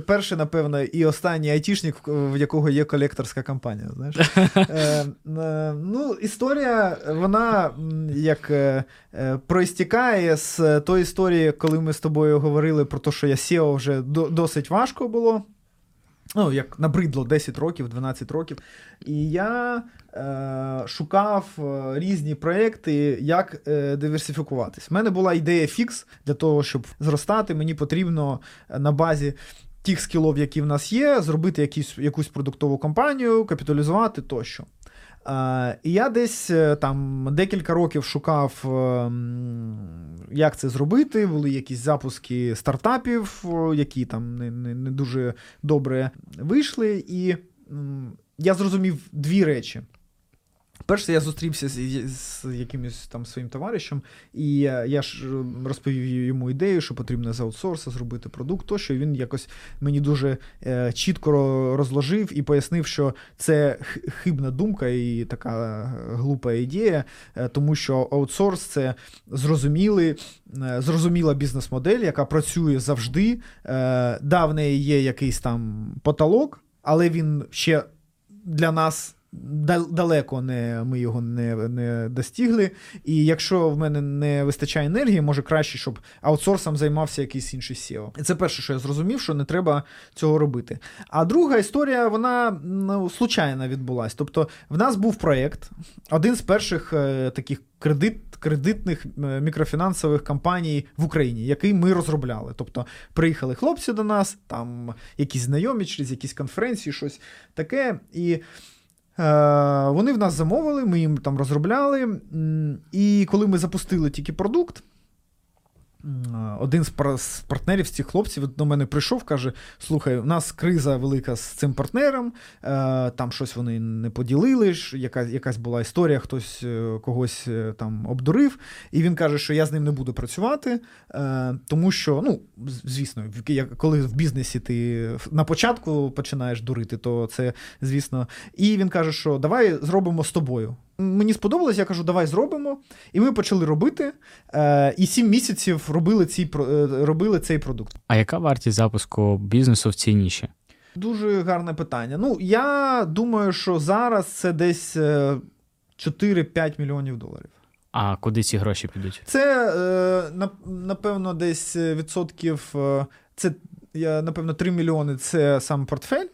перший, напевно, і останній айтішник, в якого є колекторська компанія. Знаєш? Е, ну, Історія, вона як проістікає з тої історії, коли ми з тобою говорили про те, що я SEO вже досить важко було ну, як набридло 10 років, 12 років. І я е, шукав е, різні проекти, як е, диверсифікуватись. У мене була ідея фікс для того, щоб зростати. Мені потрібно е, на базі. Тих скілов, які в нас є, зробити якісь, якусь продуктову компанію, капіталізувати тощо. І я десь е, там декілька років шукав, е, як це зробити. Були якісь запуски стартапів, які там не, не, не дуже добре вийшли. І я зрозумів дві речі. Перше, я зустрівся з, з якимось там своїм товаришем, і я, я ж е, розповів йому ідею, що потрібно з аутсорса зробити продукт, то що він якось мені дуже е, чітко розложив і пояснив, що це хибна думка і така глупа ідея, е, тому що аутсорс це зрозумілий, е, зрозуміла бізнес-модель, яка працює завжди. Е, да, в неї є якийсь там потолок, але він ще для нас далеко не, ми його не не достигли. І якщо в мене не вистачає енергії, може краще, щоб аутсорсом займався якийсь інший SEO. Це перше, що я зрозумів, що не треба цього робити. А друга історія, вона ну, случайно відбулася. Тобто, в нас був проєкт, один з перших е, таких кредит. Кредитних е, мікрофінансових компаній в Україні, який ми розробляли. Тобто приїхали хлопці до нас, там якісь знайомі через якісь конференції, щось таке. І вони в нас замовили, ми їм там розробляли. І коли ми запустили тільки продукт, один з партнерів з цих хлопців до мене прийшов, каже: Слухай, у нас криза велика з цим партнером, е, там щось вони не поділили, якась якась була історія, хтось е, когось е, там обдурив. І він каже, що я з ним не буду працювати, тому що, ну, звісно, коли в бізнесі ти на початку починаєш дурити, то це, звісно. І він каже, що давай зробимо з тобою. Мені сподобалось, я кажу, давай зробимо. І ми почали робити. Е, І сім місяців робили ці, е, робили цей продукт. А яка вартість запуску бізнесу в цій ніші? Дуже гарне питання. Ну, я думаю, що зараз це десь 4-5 е, мільйонів доларів. А куди ці гроші підуть? Це напевно десь відсотків. Це я напевно 3 мільйони це сам портфель.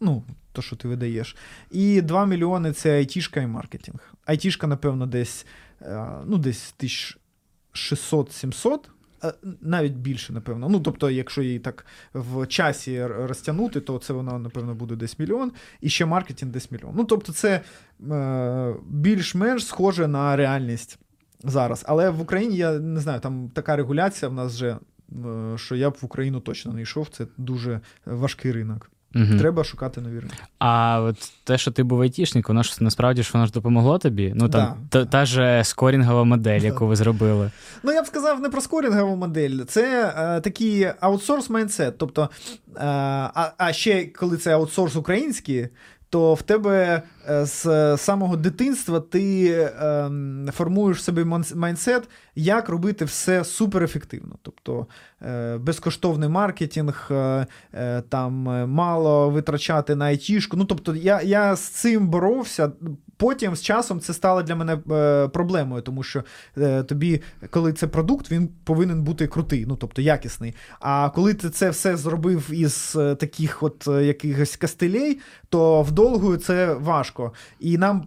Ну, то, що ти видаєш. І 2 мільйони це айтішка і маркетинг. Айтішка, напевно, десь е, ну, десь 1600-700. Навіть більше, напевно. Ну, тобто, якщо її так в часі розтягнути, то це вона, напевно, буде десь мільйон, і ще маркетинг десь мільйон. Ну, тобто, це е, більш-менш схоже на реальність зараз. Але в Україні я не знаю, там така регуляція в нас вже, е, що я б в Україну точно не йшов. Це дуже важкий ринок. Угу. Треба шукати нові ринки. А от те, що ти був айтішник, воно ж насправді ж воно ж допомогло тобі. Ну там да. та, та же скорінгова модель, яку ви зробили. Ну я б сказав не про скорінгову модель, це е, такий outsource mindset. Тобто, е, а, а ще коли це outsource український, то в тебе е, з самого дитинства ти е, формуєш собі mindset, як робити все суперефективно. Тобто безкоштовний маркетинг, е, е, там мало витрачати на айтішку. Ну, тобто, я, я з цим боровся. Потім з часом це стало для мене е, проблемою, тому що е, тобі, коли це продукт, він повинен бути крутий, ну тобто якісний. А коли ти це все зробив із е, таких от якихось кастелей, то вдовгою це важко. І нам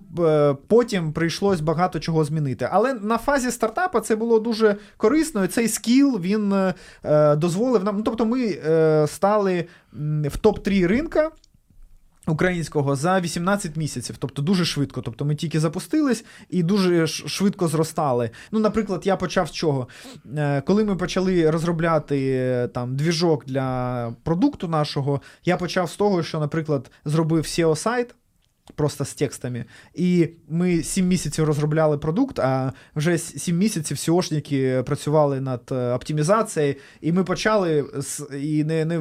потім прийшлось багато чого змінити. Але на фазі стартапа це було дуже корисно. і Цей скіл він дозволив нам. Ну, тобто, ми стали в топ-3 ринка українського за 18 місяців, тобто дуже швидко. Тобто ми тільки запустились і дуже швидко зростали. Ну, наприклад, я почав з чого? Е, коли ми почали розробляти там двіжок для продукту нашого, я почав з того, що, наприклад, зробив SEO-сайт. Просто з текстами. І ми 7 місяців розробляли продукт, а вже 7 місяців сіошники працювали над е, оптимізацією, і ми почали і не не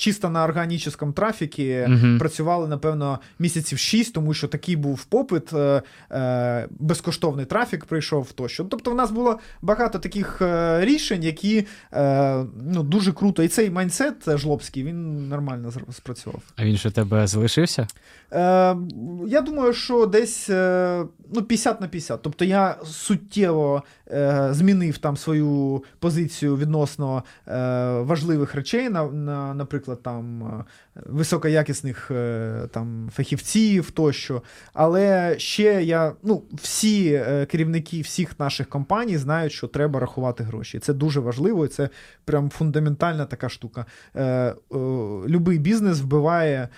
чисто на органічному трафікі uh працювали, напевно, місяців 6, тому що такий був попит, е, е, безкоштовний трафік прийшов тощо. Тобто, в нас було багато таких е, рішень, які ну, дуже круто. І цей майнсет жлобський, він нормально спрацював. А він що тебе залишився? Е, Я думаю, що десь ну, 50 на 50. Тобто я суттєво е, змінив там свою позицію відносно е, важливих речей, на, на, наприклад, там е, високоякісних е, там, фахівців тощо. Але ще я, ну, всі е, керівники всіх наших компаній знають, що треба рахувати гроші. Це дуже важливо, і це прям фундаментальна така штука. Е, Любий бізнес вбиває,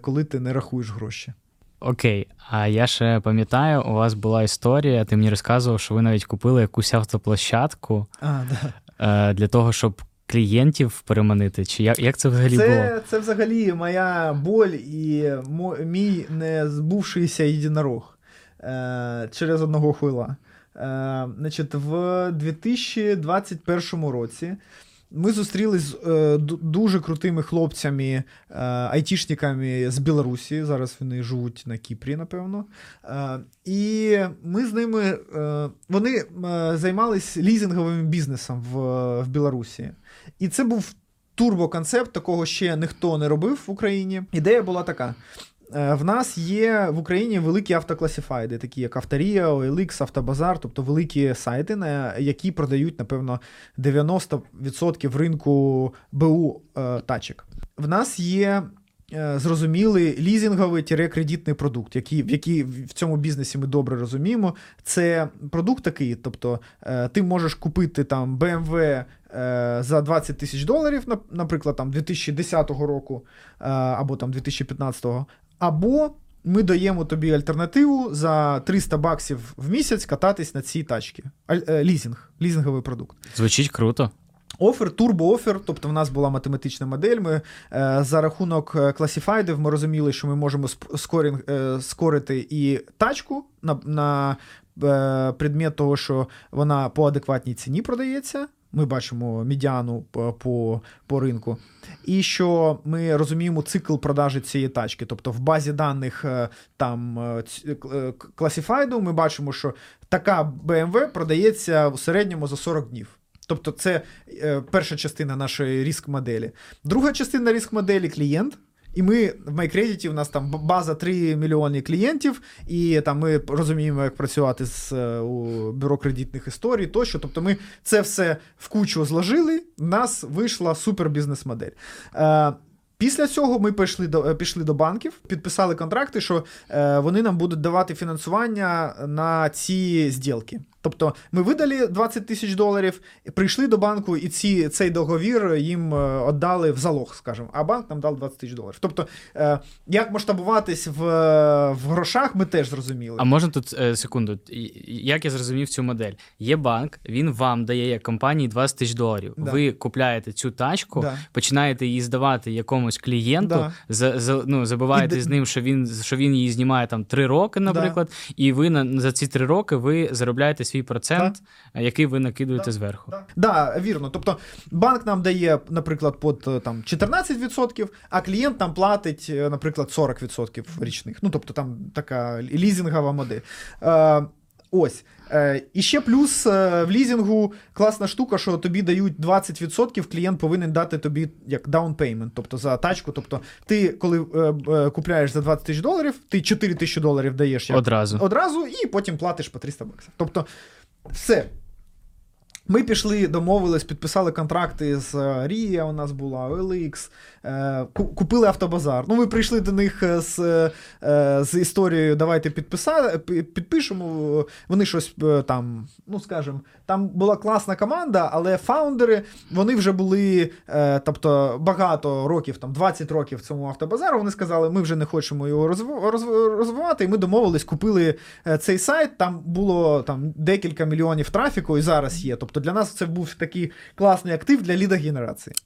коли ти не рахуєш гроші. Окей, а я ще пам'ятаю, у вас була історія, ти мені розказував, що ви навіть купили якусь автоплощадку а, да. для того, щоб клієнтів переманити? Чи як як це взагалі це, було? Це взагалі моя боль і мій не збувшийся єдинорог е, через одного хуйла. Е, значить, В 2021 році. Ми зустрілись з е, дуже крутими хлопцями, е, айтішниками з Білорусі. Зараз вони живуть на Кіпрі, напевно. Е, і ми з ними е, вони е, займались лізинговим бізнесом в, в Білорусі. І це був турбоконцепт, такого ще ніхто не робив в Україні. Ідея була така: в нас є в Україні великі автокласифайди, такі як Авторія, OLX, Автобазар, тобто великі сайти, на які продають, напевно, 90% ринку БУ е, тачок. В нас є. Е, зрозумілий лізинговий кредитний продукт, який, в який в цьому бізнесі ми добре розуміємо. Це продукт такий, тобто ти можеш купити там BMW за 20 тисяч доларів, наприклад, там 2010 року або там 2015, або ми даємо тобі альтернативу за 300 баксів в місяць кататись на цій тачці. Е, лізинг, лізинговий продукт. Звучить круто. Офер, турбоофер, тобто в нас була математична модель. Ми е, за рахунок е, класифайдів ми розуміли, що ми можемо скорінг, е, скорити і тачку на на е, предмет того, що вона по адекватній ціні продається. Ми бачимо медіану по, по ринку. І що ми розуміємо цикл продажі цієї тачки. Тобто в базі даних е, там е, е, ми бачимо, що така BMW продається в середньому за 40 днів. Тобто, це перша частина нашої ріск моделі. Друга частина ріск моделі клієнт І ми в MyCredit, у нас там база 3 мільйони клієнтів, і там ми розуміємо, як працювати з е, у бюро кредитних історій тощо. Тобто ми це все в кучу зложили, в нас вийшла супер бізнес-модель. Е, Після цього ми пішли до е, пішли до банків, підписали контракти, що е, вони нам будуть давати фінансування на ці зділки. Тобто ми видали 20 тисяч доларів, прийшли до банку, і ці, цей договір їм віддали е, в залог, скажімо, а банк нам дав 20 тисяч доларів. Тобто, е, як масштабуватись в в грошах, ми теж зрозуміли. А можна тут е, секунду, як я зрозумів цю модель? Є банк, він вам дає як компанії 20 тисяч доларів. Да. Ви купляєте цю тачку, да. починаєте її здавати якомусь клієнту, да. за, за, ну, забуваєте і... з ним, що він що він її знімає там 3 роки, наприклад, і ви на за ці 3 роки ви заробляєте свій процент, так. який ви накидуєте так. зверху. Так, да, вірно. Тобто банк нам дає, наприклад, под е, там 14%, а клієнт нам платить, е, наприклад, 40% річних. Ну, тобто там така лізінгова модель. Ось. Е, І ще плюс е, в лізінгу класна штука, що тобі дають 20%, клієнт повинен дати тобі як down payment, тобто за тачку. Тобто, ти, коли е, е, купляєш за 20 тисяч доларів, ти 4 тисячі доларів даєш як, одразу одразу і потім платиш по 300 баксів. Тобто, все. Ми пішли, домовились, підписали контракти з е, Рія, у нас була OLX, купили автобазар. Ну, Ми прийшли до них е, з з історією, давайте підписати, підпишемо. Вони щось там, ну скажімо, там була класна команда, але фаундери вони вже були тобто, багато років, там 20 років цьому автобазару. Вони сказали, ми вже не хочемо його розвивати. І ми домовились, купили цей сайт. Там було там, декілька мільйонів трафіку, і зараз є. Тобто для нас це був такий класний актив для лідогенерації.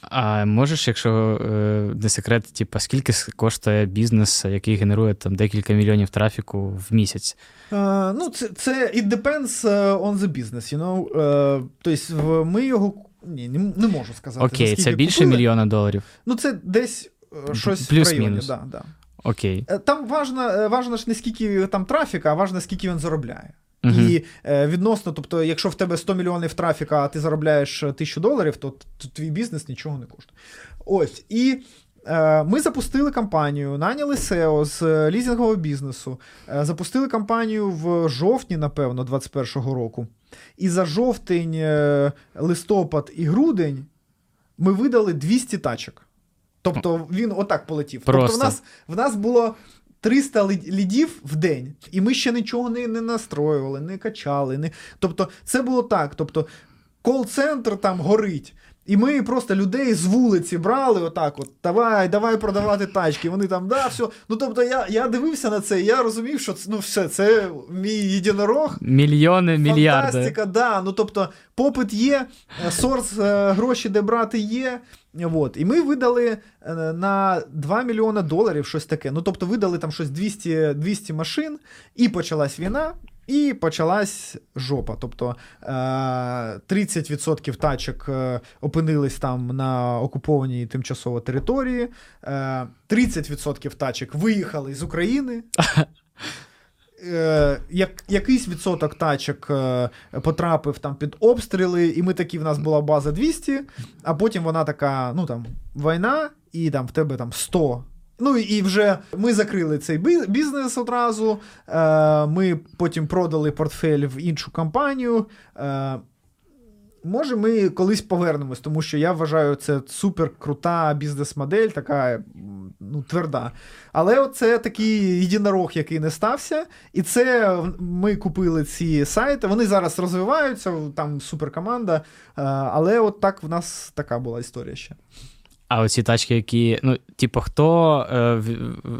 А можеш, якщо е, не секрет, типу, скільки коштує бізнес, який генерує там декілька мільйонів трафіку в місяць? Uh, ну, це це it depends е, on the business, you know. Uh, тобто, ми його ні, не, не можу сказати. Окей, це більше купили. мільйона доларів. Ну, це десь щось Плюс в районі. Да, да. Окей. Там важно, важно ж не скільки там трафіка, а важно, скільки він заробляє. Uh-huh. І е, відносно, тобто, якщо в тебе 100 мільйонів трафіка, а ти заробляєш тисячу доларів, то, то твій бізнес нічого не коштує. Ось. І е, ми запустили кампанію, наняли SEO з лізингового бізнесу, е, запустили кампанію в жовтні, напевно, 2021 року. І за жовтень, е, листопад і грудень ми видали 200 тачок. Тобто він отак полетів. Просто. Тобто, в нас в нас було 300 лідів в день, і ми ще нічого не не настроювали, не качали. Не... Тобто, це було так. Тобто, кол-центр там горить. І ми просто людей з вулиці брали, отак: от, давай, давай продавати тачки. Вони там, да, все. Ну тобто, я я дивився на це, і я розумів, що ну все, це мій єдинорог. Мільйони, мільярди. Фантастика, да. Ну тобто, попит є, е, сорс е, гроші, де брати є. От. І ми видали е, на 2 мільйони доларів щось таке. Ну, тобто, видали там щось 200 200 машин, і почалась війна, і почалась жопа. Тобто 30% е, тачок е, опинились там на окупованій тимчасово території, 30% тачок виїхали з України. Е, як, якийсь відсоток тачок е, потрапив там під обстріли, і ми такі, в нас була база 200, а потім вона така: ну там, війна, і там в тебе там 100. Ну і вже ми закрили цей бізнес одразу. Е, Ми потім продали портфель в іншу компанію. Е, Може, ми колись повернемось, тому що я вважаю, це супер крута бізнес-модель, така ну, тверда. Але це такий єдинорог, який не стався. І це ми купили ці сайти. Вони зараз розвиваються, там суперкоманда. Але от так в нас така була історія ще. А оці тачки, які, ну, типу, хто е,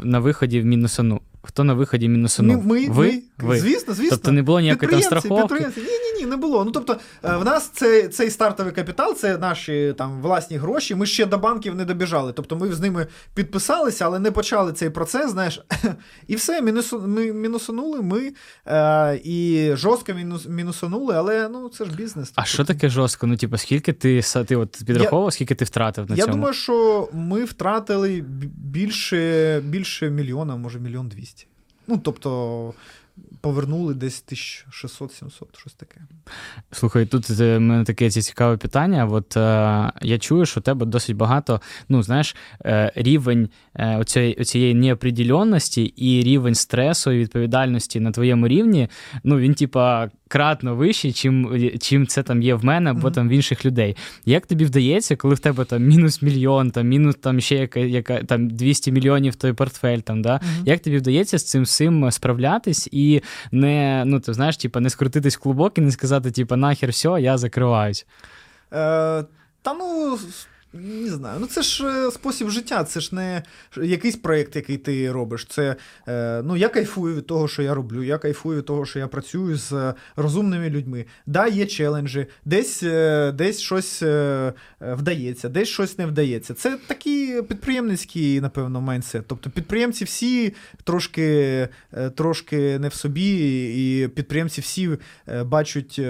на виході в мінусану? Хто на виході мінусанув? Ми, ви? ми, ви? Звісно, звісно. Тобто не було ніякої там страховки? Ні, ні, ні, не було. Ну тобто, е, в нас цей цей стартовий капітал, це наші там власні гроші. Ми ще до банків не добіжали. Тобто ми з ними підписалися, але не почали цей процес. Знаєш, і все, мінусу, ми мінусанули. Ми е, і жорстко мінус, мінусанули, але ну це ж бізнес. А що таке жорстко? Ну, типу, скільки ти ти от підраховував, я, скільки ти втратив на я цьому? Я думаю, що ми втратили більше, більше мільйона, може мільйон двісті. Ну, тобто, повернули десь 1600-700, щось таке. Слухай, тут в мене таке цікаве питання. От е, я чую, що у тебе досить багато, ну знаєш, е, рівень е, оцієї, оцієї неопределенності і рівень стресу і відповідальності на твоєму рівні. Ну він, типа, кратно вищий, чим чим це там є в мене або mm-hmm. там в інших людей. Як тобі вдається, коли в тебе там мінус мільйон, там мінус там ще яка, яка там 200 мільйонів той портфель, там да mm-hmm. як тобі вдається з цим всім справлятись і не ну ти знаєш, типу, не скрутитись в клубок і не сказати, типу, нахер все, я закриваюсь? Е, Та ну не знаю. Ну це ж е, спосіб життя, це ж не якийсь проєкт, який ти робиш. Це е, ну я кайфую від того, що я роблю. Я кайфую від того, що я працюю з розумними людьми. Да, є челенджі, десь е, десь щось вдається, десь щось не вдається. Це такий підприємницький, напевно, майнсет. Тобто підприємці всі трошки трошки не в собі, і підприємці всі бачать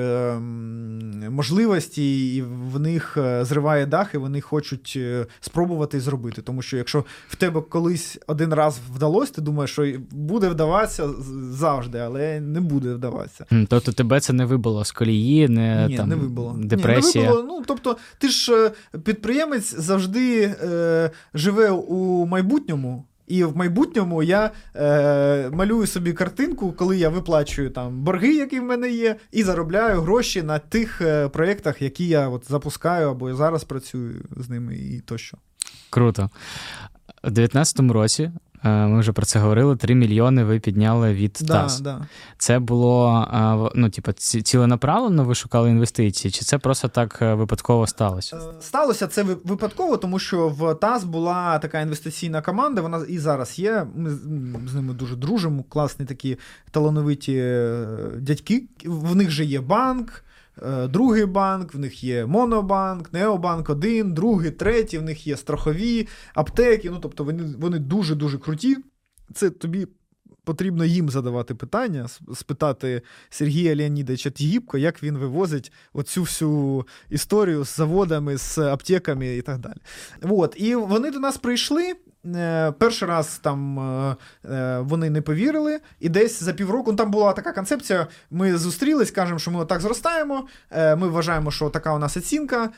можливості, і в них зриває дах, і вони хочуть е, спробувати зробити. Тому що якщо в тебе колись один раз вдалося, ти думаєш, що буде вдаватися завжди, але не буде вдаватися. Тобто тебе це не вибило з колії, не Ні, там не вибило. депресія. Ні, не вибило. Ну тобто, ти ж е, підприємець завжди е, живе у майбутньому. І в майбутньому я е, малюю собі картинку, коли я виплачую там борги, які в мене є, і заробляю гроші на тих е, проєктах, які я от запускаю або зараз працюю з ними і тощо. Круто. У 2019 році ми вже про це говорили. 3 мільйони ви підняли від да, ТАС. Да. Це було е, ну, типу, ціленаправленно, ви шукали інвестиції, чи це просто так е, випадково сталося? Сталося це випадково, тому що в ТАС була така інвестиційна команда. Вона і зараз є. Ми з ними дуже дружимо. Класні такі талановиті дядьки. В них же є банк. Е, другий банк, в них є Монобанк, Необанк, один, другий, третій, в них є страхові аптеки. Ну, тобто вони вони дуже-дуже круті. Це тобі потрібно їм задавати питання, спитати Сергія Леонідовича Тігіпко, як він вивозить оцю всю історію з заводами, з аптеками і так далі. От, І вони до нас прийшли. Е, перший раз там е, е, вони не повірили, і десь за півроку ну, там була така концепція. Ми зустрілись, кажемо, що ми отак зростаємо. Ми вважаємо, що така у нас оцінка.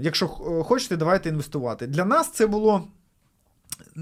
Якщо хочете, давайте інвестувати. Для нас це було.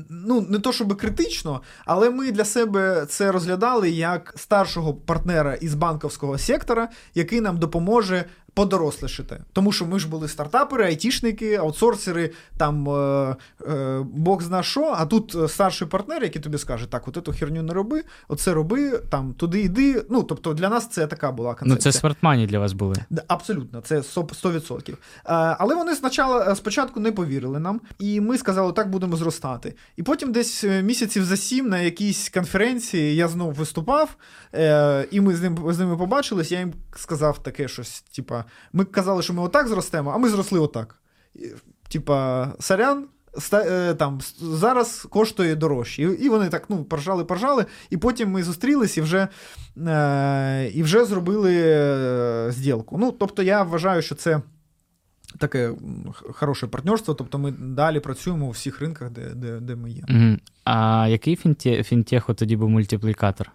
Ну, не то щоб критично, але ми для себе це розглядали як старшого партнера із банковського сектора, який нам допоможе подорослішити. Тому що ми ж були стартапери, айтішники, аутсорсери, там е, е, Бог зна що, а тут е, старший партнер, який тобі скаже, так, от цю херню не роби, оце роби, там туди йди. Ну, тобто для нас це така була концепція. Ну, це смартмані для вас були. Абсолютно, це 100%. Е, але вони спочатку, е, спочатку не повірили нам, і ми сказали, так будемо зростати. І потім десь е, місяців за сім на якійсь конференції я знову виступав, е, і ми з ним з ними побачились, я їм сказав таке щось, типа ми казали, що ми отак зростемо, а ми зросли отак. Типа, сорян, е, там зараз коштує дорожче. І вони так ну, поржали, поржали, і потім ми зустрілись і вже е, і вже зробили е, зділку. Ну, Тобто, я вважаю, що це. Таке хороше партнерство, тобто ми далі працюємо у всіх ринках, де де, де ми є. А який фінтеху тоді був мультиплікатор?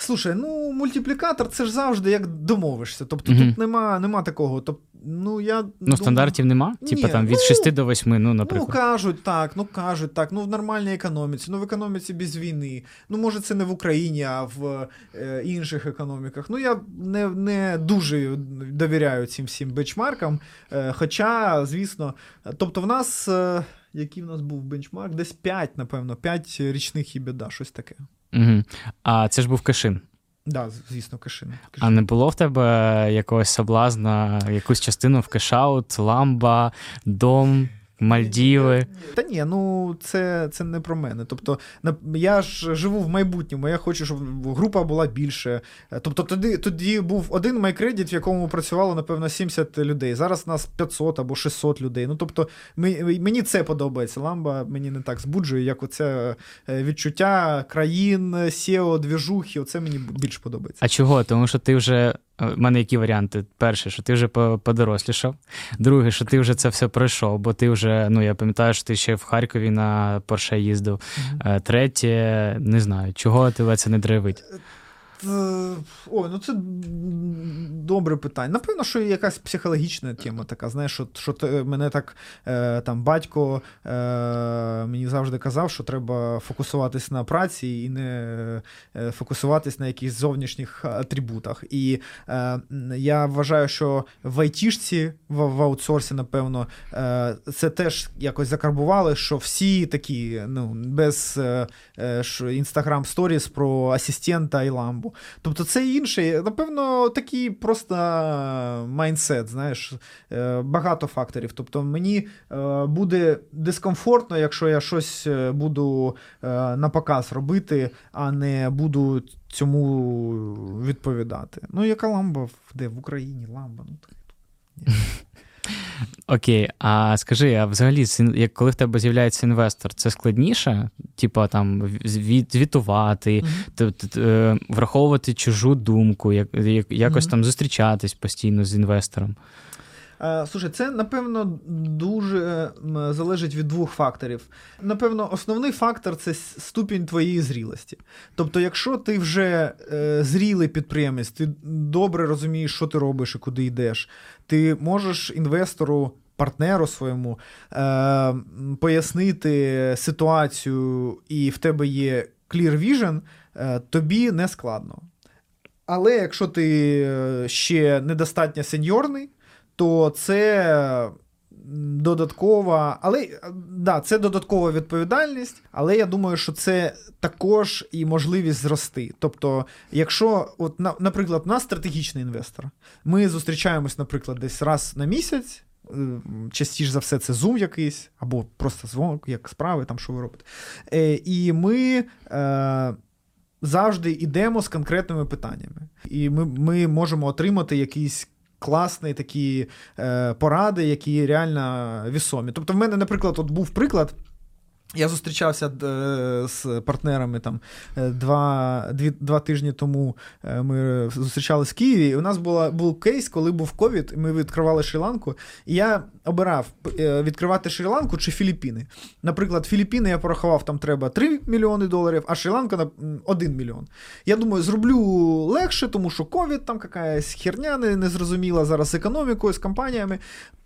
Слушай, ну мультиплікатор це ж завжди як домовишся. Тобто угу. тут нема нема такого. Тобто, ну, я Ну, думаю... стандартів нема? Типа там від ну, 6 до 8, ну, наприклад. Ну, кажуть так, ну кажуть так, ну в нормальній економіці, ну в економіці без війни. Ну, може, це не в Україні, а в е, інших економіках. Ну, я не не дуже довіряю цим всім бенчмаркам. Е, хоча, звісно, тобто, в нас. Е, який в нас був бенчмарк? Десь 5, напевно, 5 річних і біда, щось таке. Угу. А це ж був кишин. Так, да, звісно, кишин. кишин. А не було в тебе якогось соблазна, якусь частину в кешаут, ламба, дом? Мальдіви. Та ні, ну це це не про мене. Тобто, я ж живу в майбутньому, я хочу, щоб група була більше. Тобто, тоді тоді був один MyCredit, в якому працювало, напевно, 70 людей. Зараз нас 500 або 600 людей. Ну, тобто, мені це подобається. Ламба мені не так збуджує, як оце е, відчуття країн, CEO, двіжухи. Оце мені більше подобається. А чого? Тому що ти вже в мене які варіанти? Перше, що ти вже подорослішав. Друге, що ти вже це все пройшов, бо ти вже, ну я пам'ятаю, що ти ще в Харкові на Порше їздив. Mm-hmm. Третє, не знаю, чого тебе це не драйвить. Е, ой, ну це добре питання. Напевно, що якась психологічна тема така. Знаєш, що що мене так е, там батько е, мені завжди казав, що треба фокусуватись на праці і не фокусуватись на якихось зовнішніх атрибутах. І я вважаю, що в айтішці, в, в аутсорсі, напевно, це теж якось закарбували, що всі такі, ну, без інстаграм сторіс про асистента і ламбу. Трампу. Тобто це інший, напевно, такий просто майндсет, знаєш, е, багато факторів. Тобто мені е, буде дискомфортно, якщо я щось е, буду на показ робити, а не буду цьому відповідати. Ну, яка ламба де в Україні ламба? Ну, так. Окей, а скажи, а взагалі, як коли в тебе з'являється інвестор, це складніше? Типа там звітувати, mm-hmm. враховувати чужу думку, як, якось mm-hmm. там зустрічатись постійно з інвестором? Е, слушай, це напевно дуже залежить від двох факторів. Напевно, основний фактор це ступінь твоєї зрілості. Тобто, якщо ти вже е, зрілий підприємець, ти добре розумієш, що ти робиш і куди йдеш, ти можеш інвестору. Партнеру своєму е, пояснити ситуацію, і в тебе є clear vision, е, тобі не складно. Але якщо ти е, ще недостатньо сеньорний, то це додаткова, але да, це додаткова відповідальність, але я думаю, що це також і можливість зрости. Тобто, якщо, от, наприклад, у нас стратегічний інвестор, ми зустрічаємось, наприклад, десь раз на місяць. Е, частіше за все, це Zoom якийсь, або просто дзвонок, як справи, там що ви робите. Е, І ми е, завжди йдемо з конкретними питаннями. І ми ми можемо отримати якийсь класні такі е, поради, які реально вісомі. Тобто, в мене, наприклад, от був приклад. Я зустрічався е, з партнерами там е, два дві, два тижні тому. Е, ми зустрічалися в Києві. і У нас була, був кейс, коли був ковід, ми відкривали Шрі-Ланку. І я обирав відкривати Шрі-Ланку чи Філіппіни. Наприклад, Філіппіни я порахував, там треба 3 мільйони доларів, а Шрі-Ланка на 1 мільйон. Я думаю, зроблю легше, тому що ковід там якась херня не зрозуміла зараз з економікою, з компаніями.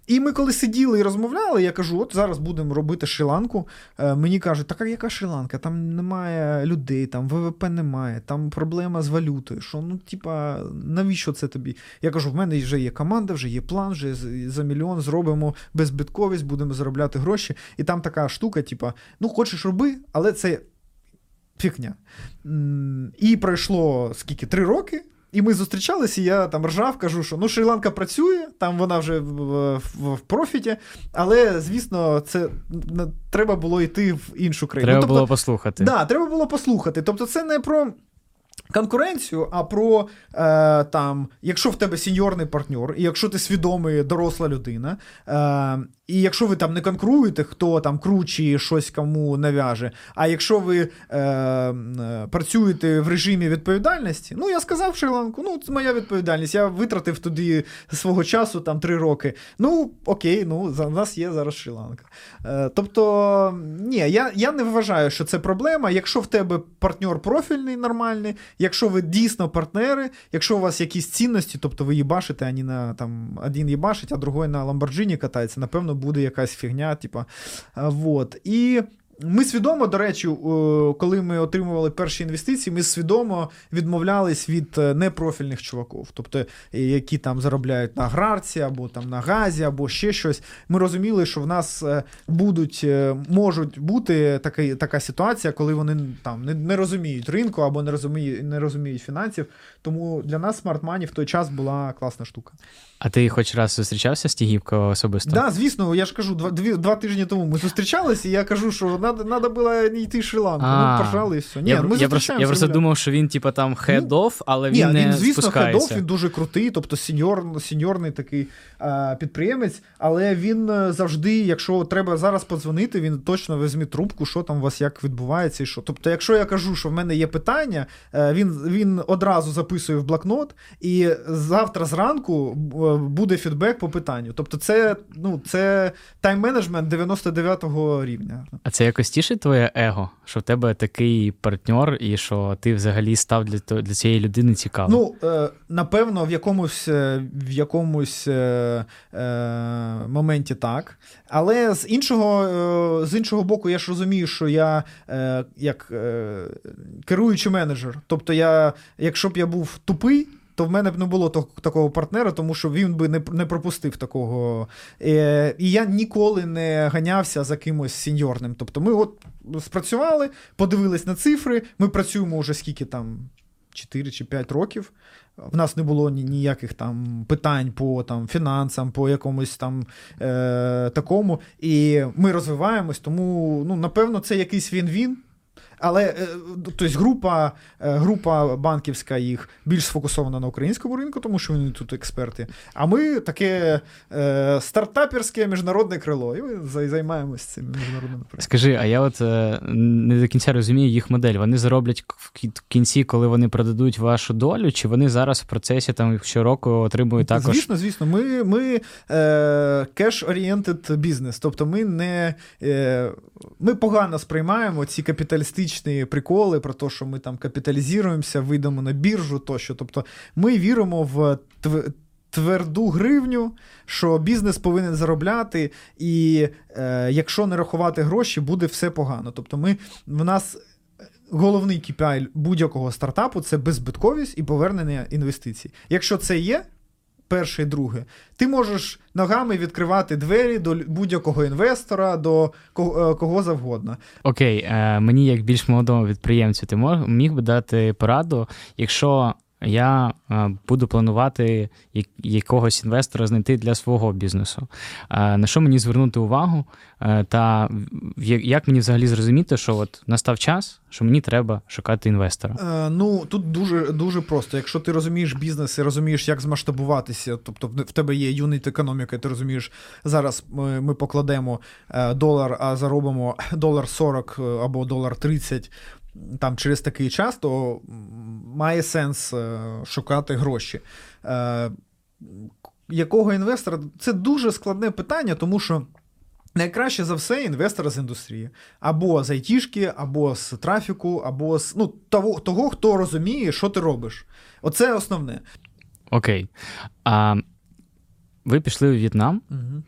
І ми коли сиділи і розмовляли, я кажу: от зараз будемо робити Шрі-Ланку. Е, мені кажуть, така яка Шрі-Ланка? Там немає людей, там ВВП немає, там проблема з валютою. Що ну, типа, навіщо це тобі? Я кажу, в мене вже є команда, вже є план, вже за мільйон зробимо безбитковість, будемо заробляти гроші. І там така штука, типа, ну хочеш роби, але це фігня. І пройшло скільки три роки. І ми зустрічалися, і я там ржав, кажу, що ну Шрі-Ланка працює, там вона вже в, в, в профіті, але, звісно, це треба було йти в іншу країну. Треба ну, тобто, було послухати. Так, да, треба було послухати. Тобто, це не про конкуренцію, а про е, там, якщо в тебе сеньорний партнер, і якщо ти свідомий доросла людина, е, і якщо ви там не конкуруєте, хто там круче щось кому нав'яже. А якщо ви е, е, працюєте в режимі відповідальності, ну я сказав Шри-Ланку, ну це моя відповідальність. Я витратив туди свого часу там три роки. Ну окей, ну за нас є зараз Шрі-Ланка. Е, тобто, ні, я я не вважаю, що це проблема. Якщо в тебе партнер профільний, нормальний, якщо ви дійсно партнери, якщо у вас якісь цінності, тобто ви їбашите, а не там один їбашить, а другой на Ламборджині катається, напевно буде якась фігня. Типа, вот. І ми свідомо, до речі, коли ми отримували перші інвестиції, ми свідомо відмовлялись від е, непрофільних чуваків, тобто які там заробляють на грарці, або там на газі, або ще щось. Ми розуміли, що в нас е, будуть, е, можуть бути така така ситуація, коли вони там не, не розуміють ринку або не розуміють не розуміють фінансів. Тому для нас Money в той час була класна штука. А ти хоч раз зустрічався з Тігівкою особисто? Так, да, звісно, я ж кажу, два, дві, два тижні тому ми зустрічалися, і я кажу, що надо було йти в Шрі-Ланку. Ну, пожали, і все. Ні, я, ми я, просто, я просто думав, що він, типа, там хедов, але він Ні, не він, звісно, хедов, він дуже крутий, тобто сеньор, сеньорний такий а, підприємець, але він е, завжди, якщо треба зараз подзвонити, він точно візьме трубку, що там у вас як відбувається і що. Тобто, якщо я кажу, що в мене є питання, е, він він одразу записує в блокнот, і завтра зранку е, буде фідбек по питанню. Тобто, це ну, це тайм-менеджмент 99-го рівня. А це якось тішить твоє его, що в тебе такий партнер, і що ти взагалі став для для цієї людини цікавим? Ну, напевно, в якомусь в якомусь моменті так. Але з іншого е, з іншого боку, я ж розумію, що я е, як е, керуючий менеджер. Тобто, я, якщо б я був тупий, то в мене б не було такого партнера, тому що він би не не пропустив такого. І я ніколи не ганявся за кимось сеньорним. Тобто, ми от спрацювали, подивились на цифри, ми працюємо вже скільки там. 4 чи 5 років. В нас не було ніяких там питань по там, фінансам, по якомусь там е, такому. І ми розвиваємось, тому ну, напевно це якийсь він-він. Але тобто група е, група банківська їх більш сфокусована на українському ринку, тому що вони тут експерти. А ми таке е, стартаперське міжнародне крило, і ми займаємося цим міжнародним проєктом. Скажи, а я от е, не до кінця розумію їх модель. Вони зароблять в кінці, коли вони продадуть вашу долю, чи вони зараз в процесі там щороку отримують також? Звісно, звісно, ми ми е, cash-oriented бізнес, тобто ми не е, ми погано сприймаємо ці капіталістичні політичні приколи про те, що ми там капіталізуємося, вийдемо на біржу тощо. Тобто ми віримо в тверду гривню, що бізнес повинен заробляти, і е, якщо не рахувати гроші, буде все погано. Тобто, ми в нас. Головний KPI будь-якого стартапу це беззбитковість і повернення інвестицій. Якщо це є, перше і друге, ти можеш ногами відкривати двері до будь-якого інвестора, до кого, е, кого завгодно. Окей, е, мені як більш молодому підприємцю, ти міг би дати пораду, якщо я е, буду планувати якогось інвестора знайти для свого бізнесу. Е, на що мені звернути увагу, е, та як мені взагалі зрозуміти, що от настав час, що мені треба шукати інвестора? Ну тут дуже дуже просто. Якщо ти розумієш бізнес і розумієш, як змасштабуватися, тобто в тебе є юніт економіка, і ти розумієш, зараз ми, ми покладемо долар, а заробимо долар 40 або долар 30 там через такий час, то має сенс е, шукати гроші. Е, якого інвестора? Це дуже складне питання, тому що. Найкраще за все інвестор з індустрії. Або з айтішки, або з трафіку, або з ну, того, того, хто розуміє, що ти робиш. Оце основне. Окей. А Ви пішли у В'єтнам. Угу.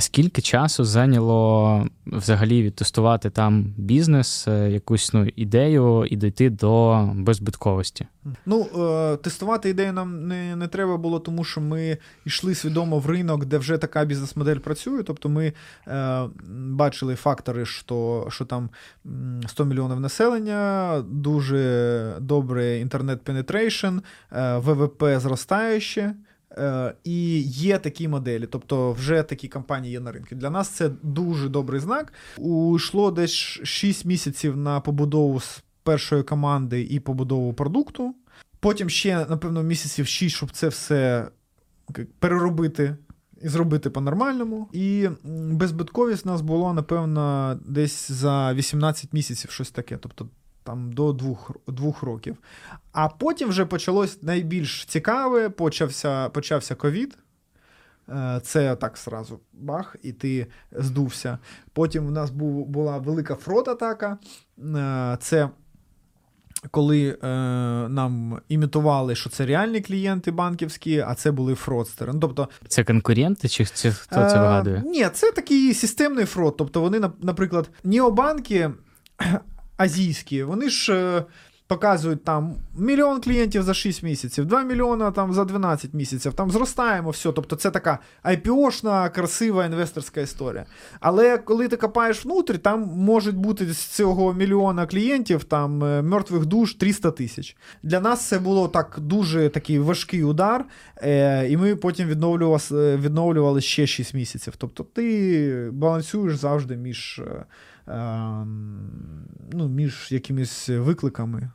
Скільки часу зайняло взагалі відтестувати там бізнес, е, якусь ну, ідею і дійти до беззбитковості? Ну, е, тестувати ідею нам не не треба було, тому що ми йшли свідомо в ринок, де вже така бізнес-модель працює. Тобто ми е, бачили фактори, що що там 100 мільйонів населення, дуже добре internet penetration, ВВП зростаюче. Е, і є такі моделі, тобто вже такі компанії є на ринку. Для нас це дуже добрий знак. Уйшло десь 6 місяців на побудову з першої команди і побудову продукту. Потім ще, напевно, місяців 6, щоб це все переробити і зробити по-нормальному. І безбитковість у нас було, напевно, десь за 18 місяців щось таке. Тобто там до двох двох років. А потім вже почалось найбільш цікаве, почався почався ковід. Е, це так сразу бах, і ти здувся. Потім у нас був, була велика фрод-атака. Е, це коли е, нам імітували, що це реальні клієнти банківські, а це були фродстери. Ну, тобто, Це конкуренти, чи це, хто це вигадує? Е, ні, це такий системний фрод. Тобто вони, наприклад, необанки азійські, вони ж е, показують там мільйон клієнтів за 6 місяців, 2 мільйона там за 12 місяців, там зростаємо все. Тобто це така IPO-шна, красива інвесторська історія. Але коли ти копаєш внутрі, там можуть бути з цього мільйона клієнтів там е, мертвих душ 300 тисяч. Для нас це було так дуже такий важкий удар, е, і ми потім відновлювали, відновлювали ще 6 місяців. Тобто ти балансуєш завжди між. Ну, між якимись викликами.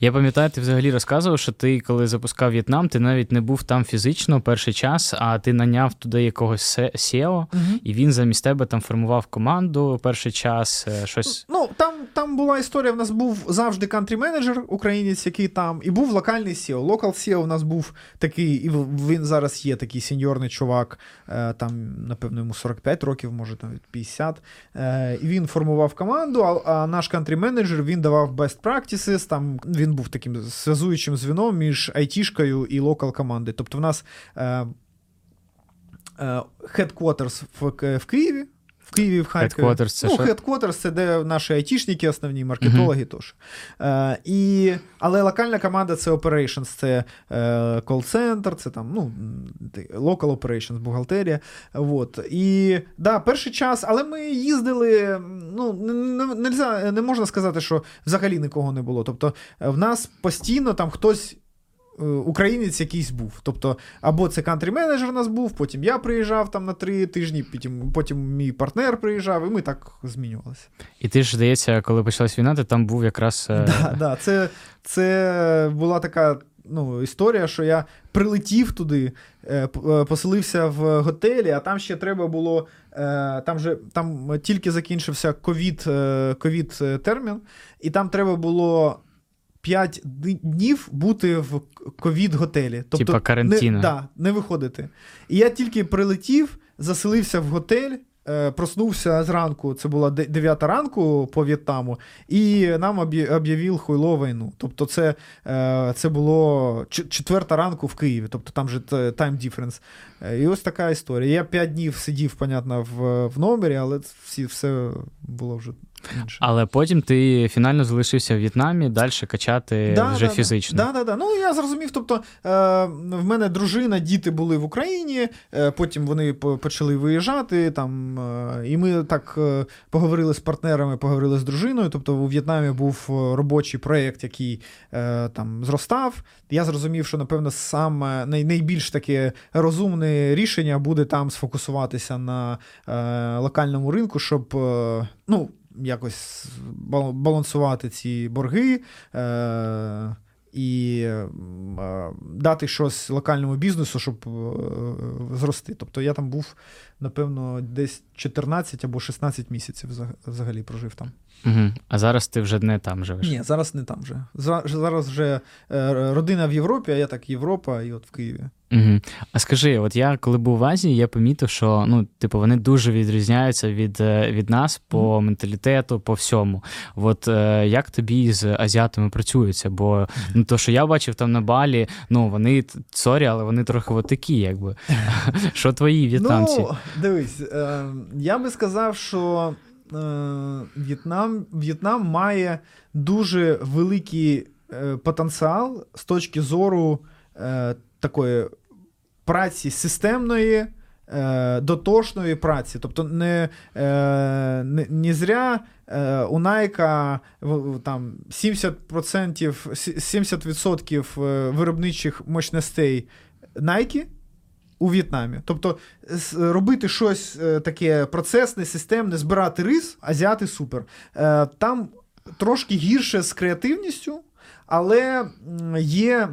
Я пам'ятаю, ти взагалі розказував, що ти, коли запускав В'єтнам, ти навіть не був там фізично перший час, а ти наняв туди якогось SEO, угу. і він замість тебе там формував команду перший час. Е, щось. Ну там там була історія. В нас був завжди кантрі-менеджер, українець, який там, і був локальний SEO. Локал SEO у нас був такий, і він зараз є такий сеньорний чувак, е, там, напевно, йому 45 років, може навіть 50. Е, і він формував команду, а наш кантрі-менеджер він давав best practices, там він був таким зв'язуючим звіном між айтішкою і локал командою. Тобто в нас е, е, headquarters в, в Києві. Києві, в Харкові. Headquarters це ну? Headquarters це де наші айтішники, основні маркетологи. Uh-huh. Тож. Е, і, Але локальна команда це operations, це е, кол-центр, це там ну, local operations, бухгалтерія. Вот. І да, перший час, але ми їздили. ну, не, не, не можна сказати, що взагалі нікого не було. Тобто в нас постійно там хтось. Е, українець якийсь був. Тобто, або це кантрі-менеджер у нас був, потім я приїжджав там на три тижні, потім потім мій партнер приїжджав, і ми так змінювалися. І ти ж здається, коли почалась війна, ти там був якраз. Е, да, да, Це це була така ну, історія, що я прилетів туди, е, поселився в готелі, а там ще треба було. Там же там тільки закінчився ковід ковід термін, і там треба було 5 днів бути в ковід-готелі. Тобто Типа карантина. Не, да, не виходити. І я тільки прилетів, заселився в готель. Е, проснувся зранку, це була 9 ранку по В'єтнаму, і нам об'явив хуйло війну. Тобто, це е, це було четверта ранку в Києві, тобто там же time difference. Е, і ось така історія. Я 5 днів сидів, понятно, в в номері, але всі, все було вже інше. Але потім ти фінально залишився в В'єтнамі, далі качати да, вже да, фізично. Так, да, да, Ну я зрозумів. Тобто е, в мене дружина, діти були в Україні, е, потім вони почали виїжджати. там, е, І ми так поговорили з партнерами, поговорили з дружиною. Тобто у В'єтнамі був робочий проєкт, який там зростав. Я зрозумів, що, напевно, саме найбільш таке розумне рішення буде там сфокусуватися на локальному ринку, щоб. Ну, якось балансувати ці борги. Е, і е, дати щось локальному бізнесу, щоб е, зрости. Тобто я там був, напевно, десь 14 або 16 місяців взагалі прожив там. Угу. А зараз ти вже не там живеш? Ні, зараз не там вже. Зараз вже родина в Європі, а я так Європа, і от в Києві. Угу. А скажи, от я коли був в Азії, я помітив, що ну, типу, вони дуже відрізняються від е, від нас по менталітету, по всьому. От е, як тобі з азіатами працюється? Бо ну, то, що я бачив там на Балі, ну вони sorry, але вони трохи от такі, якби. Що твої в'єтнамці? Ну, дивись, е, я би сказав, що е, В'єтнам, В'єтнам має дуже великий е, потенціал з точки зору. Такої праці системної, е, дотошної праці. Тобто не е, не, не зря е, у Найка там 70% 70% е, виробничих мощностей Найки. У В'єтнамі. Тобто робити щось таке процесне, системне, збирати рис, азіати супер. Там трошки гірше з креативністю, але є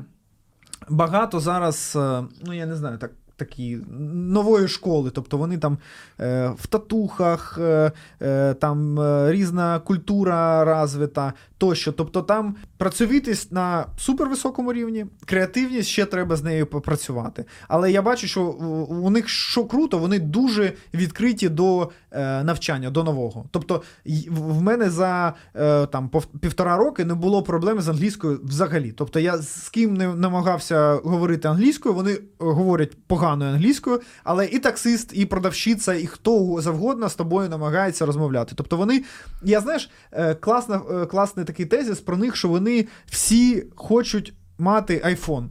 багато зараз, е, ну я не знаю, так такі нової школи. Тобто вони там е, в татухах, е, е, там е, різна культура розвита тощо. Тобто там працьовитість на супервисокому рівні, креативність ще треба з нею попрацювати. Але я бачу, що у них що круто, вони дуже відкриті до е, навчання, до нового. Тобто, в мене за е, там півтора роки не було проблем з англійською взагалі. Тобто я з ким не намагався говорити англійською, вони говорять поганою англійською, але і таксист, і продавщиця, і хто завгодно з тобою намагається розмовляти. Тобто вони, я знаєш, е, класна, е, класний такий тезіс про них, що вони всі хочуть мати iPhone.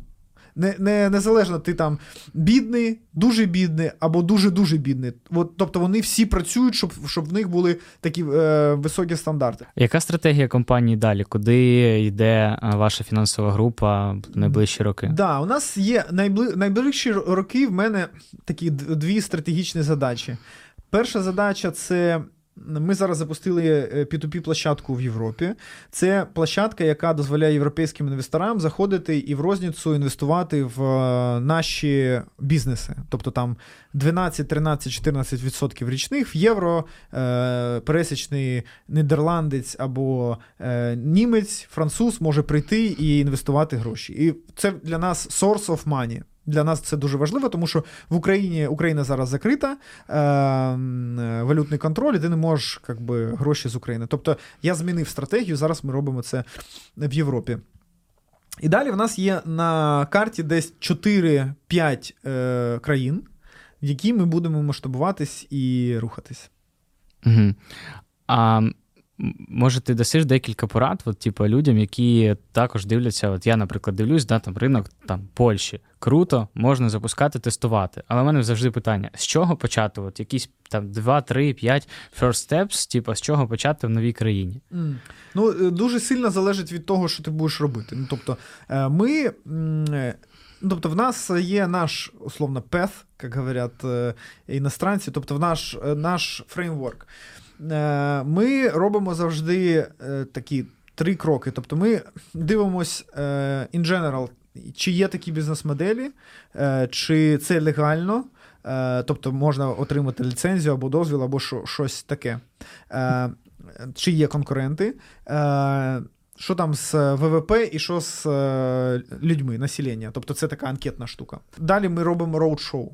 Не, не, Незалежно, ти там бідний, дуже бідний або дуже-дуже бідний. От, Тобто вони всі працюють, щоб щоб в них були такі е, високі стандарти. Яка стратегія компанії далі? Куди йде е, ваша фінансова група в найближчі роки? Так, да, у нас є найбли... найближчі роки в мене такі дві стратегічні задачі. Перша задача це Ми зараз запустили P2P площадку в Європі. Це площадка, яка дозволяє європейським інвесторам заходити і в розніцю інвестувати в наші бізнеси. Тобто там 12, 13, 14% річних в євро, пересічний нідерландець або німець, француз може прийти і інвестувати гроші. І це для нас source of money. Для нас це дуже важливо, тому що в Україні Україна зараз закрита, е, валютний контроль, і ти не можеш як би, гроші з України. Тобто я змінив стратегію, зараз ми робимо це в Європі. І далі в нас є на карті десь 4-5 е, країн, в які ми будемо масштабуватись і рухатись. Угу. А Може, ти дасиш декілька порад, от, типу, людям, які також дивляться. От я, наприклад, дивлюсь, да, там ринок там Польщі. Круто, можна запускати, тестувати. Але в мене завжди питання: з чого почати? От якісь там 2, 3, 5 first steps, типу, з чого почати в новій країні? Mm. Ну, е, дуже сильно залежить від того, що ти будеш робити. Ну, тобто, е, ми. Е, тобто, в нас є наш условно path, як говорять іностранці, тобто в наш наш фреймворк. Е, ми робимо завжди е, такі три кроки. Тобто ми дивимося е, in general, чи є такі бізнес-моделі, чи це легально. Тобто можна отримати ліцензію або дозвіл, або щось таке. Чи є конкуренти, що там з ВВП і що з людьми, населення. Тобто це така анкетна штука. Далі ми робимо роуд-шоу.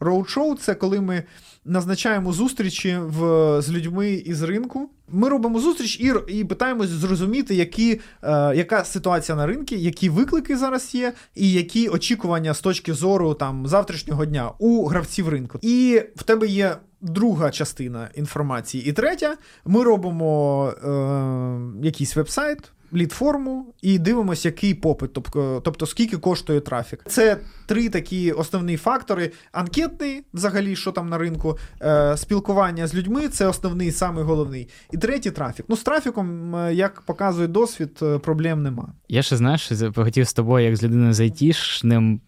Роуд-шоу це коли ми назначаємо зустрічі в, з людьми із ринку. Ми робимо зустріч і і питаємось зрозуміти, які, е, яка ситуація на ринку, які виклики зараз є, і які очікування з точки зору там завтрашнього дня у гравців ринку. І в тебе є. Друга частина інформації. І третя, ми робимо е, якийсь веб-сайт, лід-форму і дивимося, який попит, тобто, тобто скільки коштує трафік. Це три такі основні фактори: анкетний, взагалі, що там на ринку, е, спілкування з людьми це основний, самий головний. І третій трафік. Ну, з трафіком, е, як показує досвід, е, проблем нема. Я ще знаєш, хотів з тобою, як з людиною з айтішним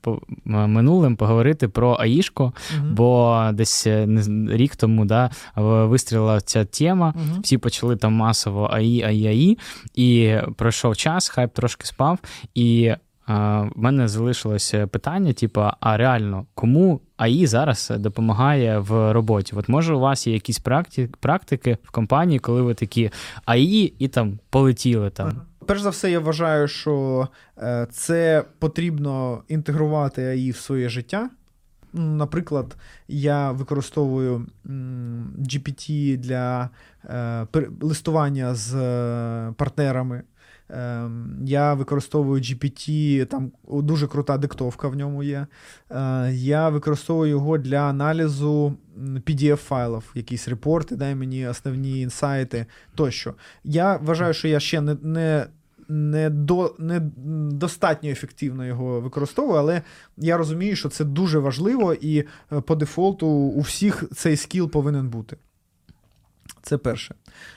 минулим, поговорити про Аїшко, угу. бо десь рік тому да, вистрілила ця тема, угу. всі почали там масово AI, AI, AI, і пройшов час, хайп трошки спав, і в мене залишилося питання: типу, а реально, кому AI зараз допомагає в роботі? От може у вас є якісь практики в компанії, коли ви такі AI і там полетіли там? Перш за все, я вважаю, що е, це потрібно інтегрувати AI в своє життя. Наприклад, я використовую GPT для е, листування з е, партнерами. Ем, я використовую GPT, там дуже крута диктовка в ньому є. Е, я використовую його для аналізу PDF-файлів, якісь репорти, дай мені основні інсайти тощо. Я вважаю, що я ще не не, не, до, не достатньо ефективно його використовую, але я розумію, що це дуже важливо, і е, по дефолту у всіх цей скіл повинен бути. Це перше.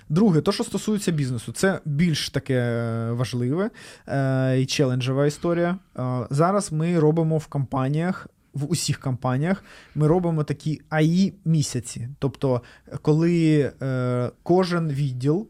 Друге, то, що стосується бізнесу, це більш таке е, важливе е, і челенджева історія. Е, зараз ми робимо в компаніях. В усіх компаніях ми робимо такі АІ місяці. Тобто, коли е, кожен відділ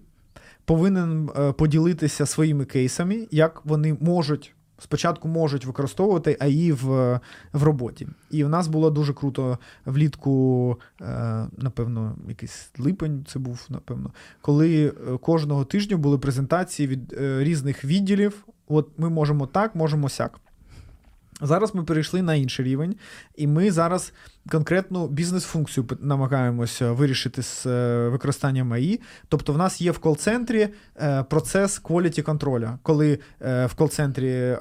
повинен е, поділитися своїми кейсами, як вони можуть спочатку можуть використовувати AI в в роботі. І в нас було дуже круто влітку, е, напевно, якийсь липень це був, напевно, коли е, кожного тижня були презентації від е, різних відділів. От ми можемо так, можемо сяк. Зараз ми перейшли на інший рівень, і ми зараз конкретну бізнес-функцію намагаємося вирішити з е, використанням AI. Тобто, в нас є в кол-центрі е, процес quality контроля, коли е, в кол-центрі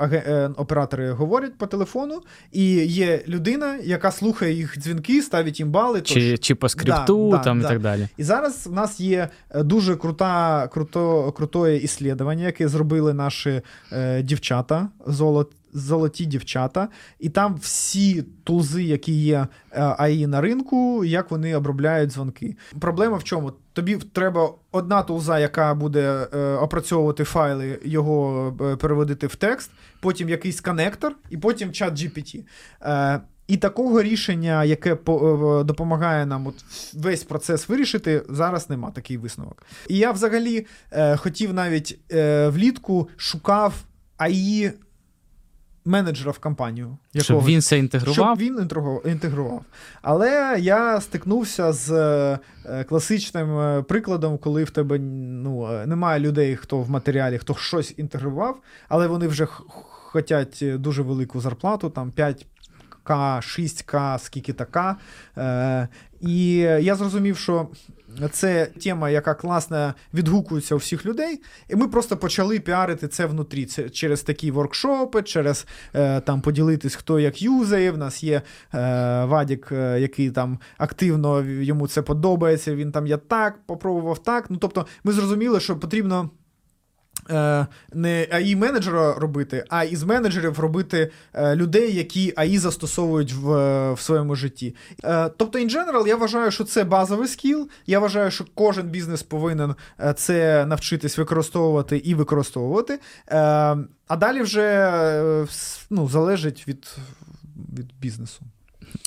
оператори говорять по телефону, і є людина, яка слухає їх дзвінки, ставить їм бали. Чи чи по скрипту да, там да, і так далі. І зараз в нас є дуже крута, круто, крутое іслідування, яке зробили наші дівчата золот золоті дівчата, і там всі тулзи, які є е, AI на ринку, як вони обробляють дзвонки. Проблема в чому? Тобі треба одна тулза, яка буде е, опрацьовувати файли, його е, переводити в текст, потім якийсь коннектор, і потім чат GPT. І такого рішення, яке допомагає нам от весь процес вирішити, зараз нема такий висновок. І я взагалі е, хотів навіть е, влітку шукав AI менеджера в компанію. Якогось, щоб він це інтегрував. Щоб він інтегрував. Але я стикнувся з е, класичним е, прикладом, коли в тебе ну, е, немає людей, хто в матеріалі, хто щось інтегрував, але вони вже хочуть дуже велику зарплату, там 5 к 6К, скільки така. Е, І я зрозумів, що це тема, яка класно відгукується у всіх людей. І ми просто почали піарити це внутрі. Це через такі воркшопи, через е, там поділитись, хто як юзає. В нас є е, Вадік, е, який там активно йому це подобається. Він там я так попробував так. Ну тобто, ми зрозуміли, що потрібно. Е, не AI менеджера робити, а із менеджерів робити е, людей, які AI застосовують в в своєму житті. Е, тобто, in general, я вважаю, що це базовий скіл. Я вважаю, що кожен бізнес повинен це навчитись використовувати і використовувати. А далі вже ну, залежить від, від бізнесу.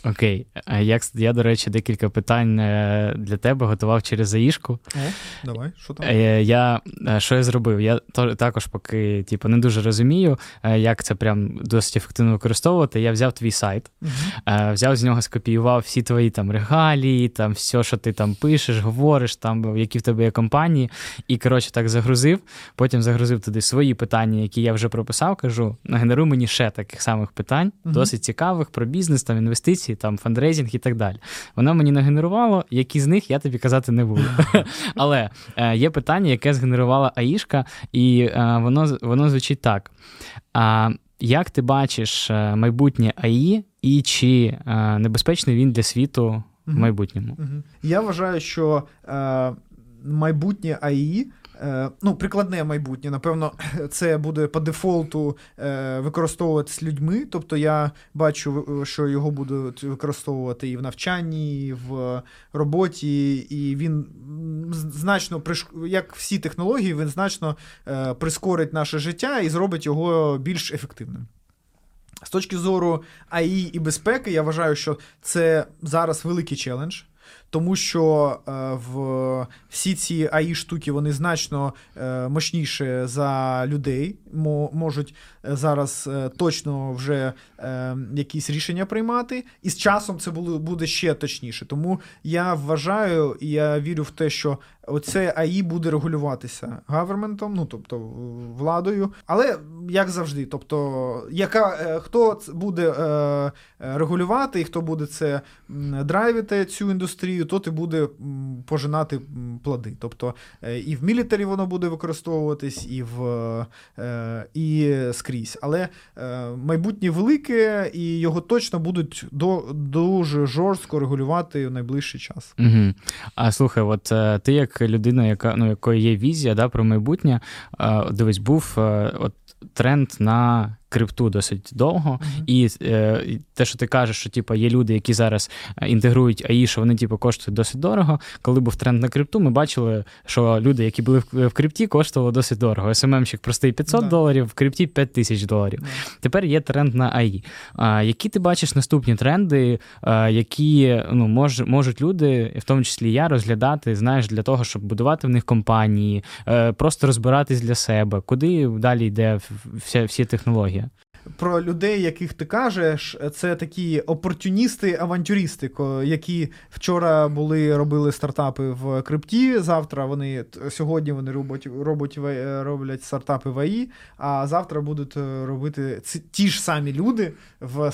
Окей, як я, до речі, декілька питань е, для тебе готував через заїшку. О, давай, що там? Е, я, е, Що я зробив? Я також поки типу, не дуже розумію, як це прям досить ефективно використовувати. Я взяв твій сайт, uh-huh. взяв з нього, скопіював всі твої там регалії, там все, що ти там пишеш, говориш, там, які в тебе є компанії. І, коротше, так загрузив. Потім загрузив туди свої питання, які я вже прописав. Кажу: нагенеруй мені ще таких самих питань, uh-huh. досить цікавих про бізнес, там інвестиції інвестиції, там фандрейзинг і так далі. Воно мені нагенерувало, які з них я тобі казати не буду. Але е, є питання, яке згенерувала Аїшка, і е, воно воно звучить так. А як ти бачиш е, майбутнє АІ, і чи небезпечний він для світу в майбутньому? Я вважаю, що майбутнє АІ ну, прикладне майбутнє, напевно, це буде по дефолту е, використовуватись людьми. Тобто я бачу, що його будуть використовувати і в навчанні, і в роботі, і він значно як всі технології, він значно е, прискорить наше життя і зробить його більш ефективним. З точки зору AI і безпеки, я вважаю, що це зараз великий челендж тому що е, в всі ці AI штуки вони значно е, мощніші за людей, можуть е, зараз точно вже якісь рішення приймати, і з часом це буде ще точніше. Тому я вважаю і я вірю в те, що оце AI буде регулюватися government ом, ну тобто владою. Але як завжди, тобто, яка хто буде регулювати і хто буде це драйвити цю індустрію, то ти буде пожинати плоди. Тобто е, і в мілітарі воно буде використовуватись, і в е, і скрізь. Але е, майбутнє велике, і його точно будуть до, дуже жорстко регулювати в найближчий час. Угу. А слухай, от ти як людина, яка ну якої є візія да, про майбутнє, дивись, був от тренд на крипту досить довго. Mm-hmm. І е, те, що ти кажеш, що типу, є люди, які зараз е, інтегрують AI, що вони типу, коштують досить дорого. Коли був тренд на крипту, ми бачили, що люди, які були в, крипті, коштували досить дорого. СММщик простий 500 yeah. доларів, в крипті 5 тисяч доларів. Yeah. Тепер є тренд на AI. А, Які ти бачиш наступні тренди, а, які ну, мож, можуть люди, в тому числі я, розглядати, знаєш, для того, щоб будувати в них компанії, е, просто розбиратись для себе, куди далі йде вся, всі технології? Про людей, яких ти кажеш, це такі опортуністи, авантюристи, які вчора були робили стартапи в крипті. Завтра вони сьогодні вони роблять, роблять, роблять стартапи в AI, а завтра будуть е, робити ці, ті ж самі люди в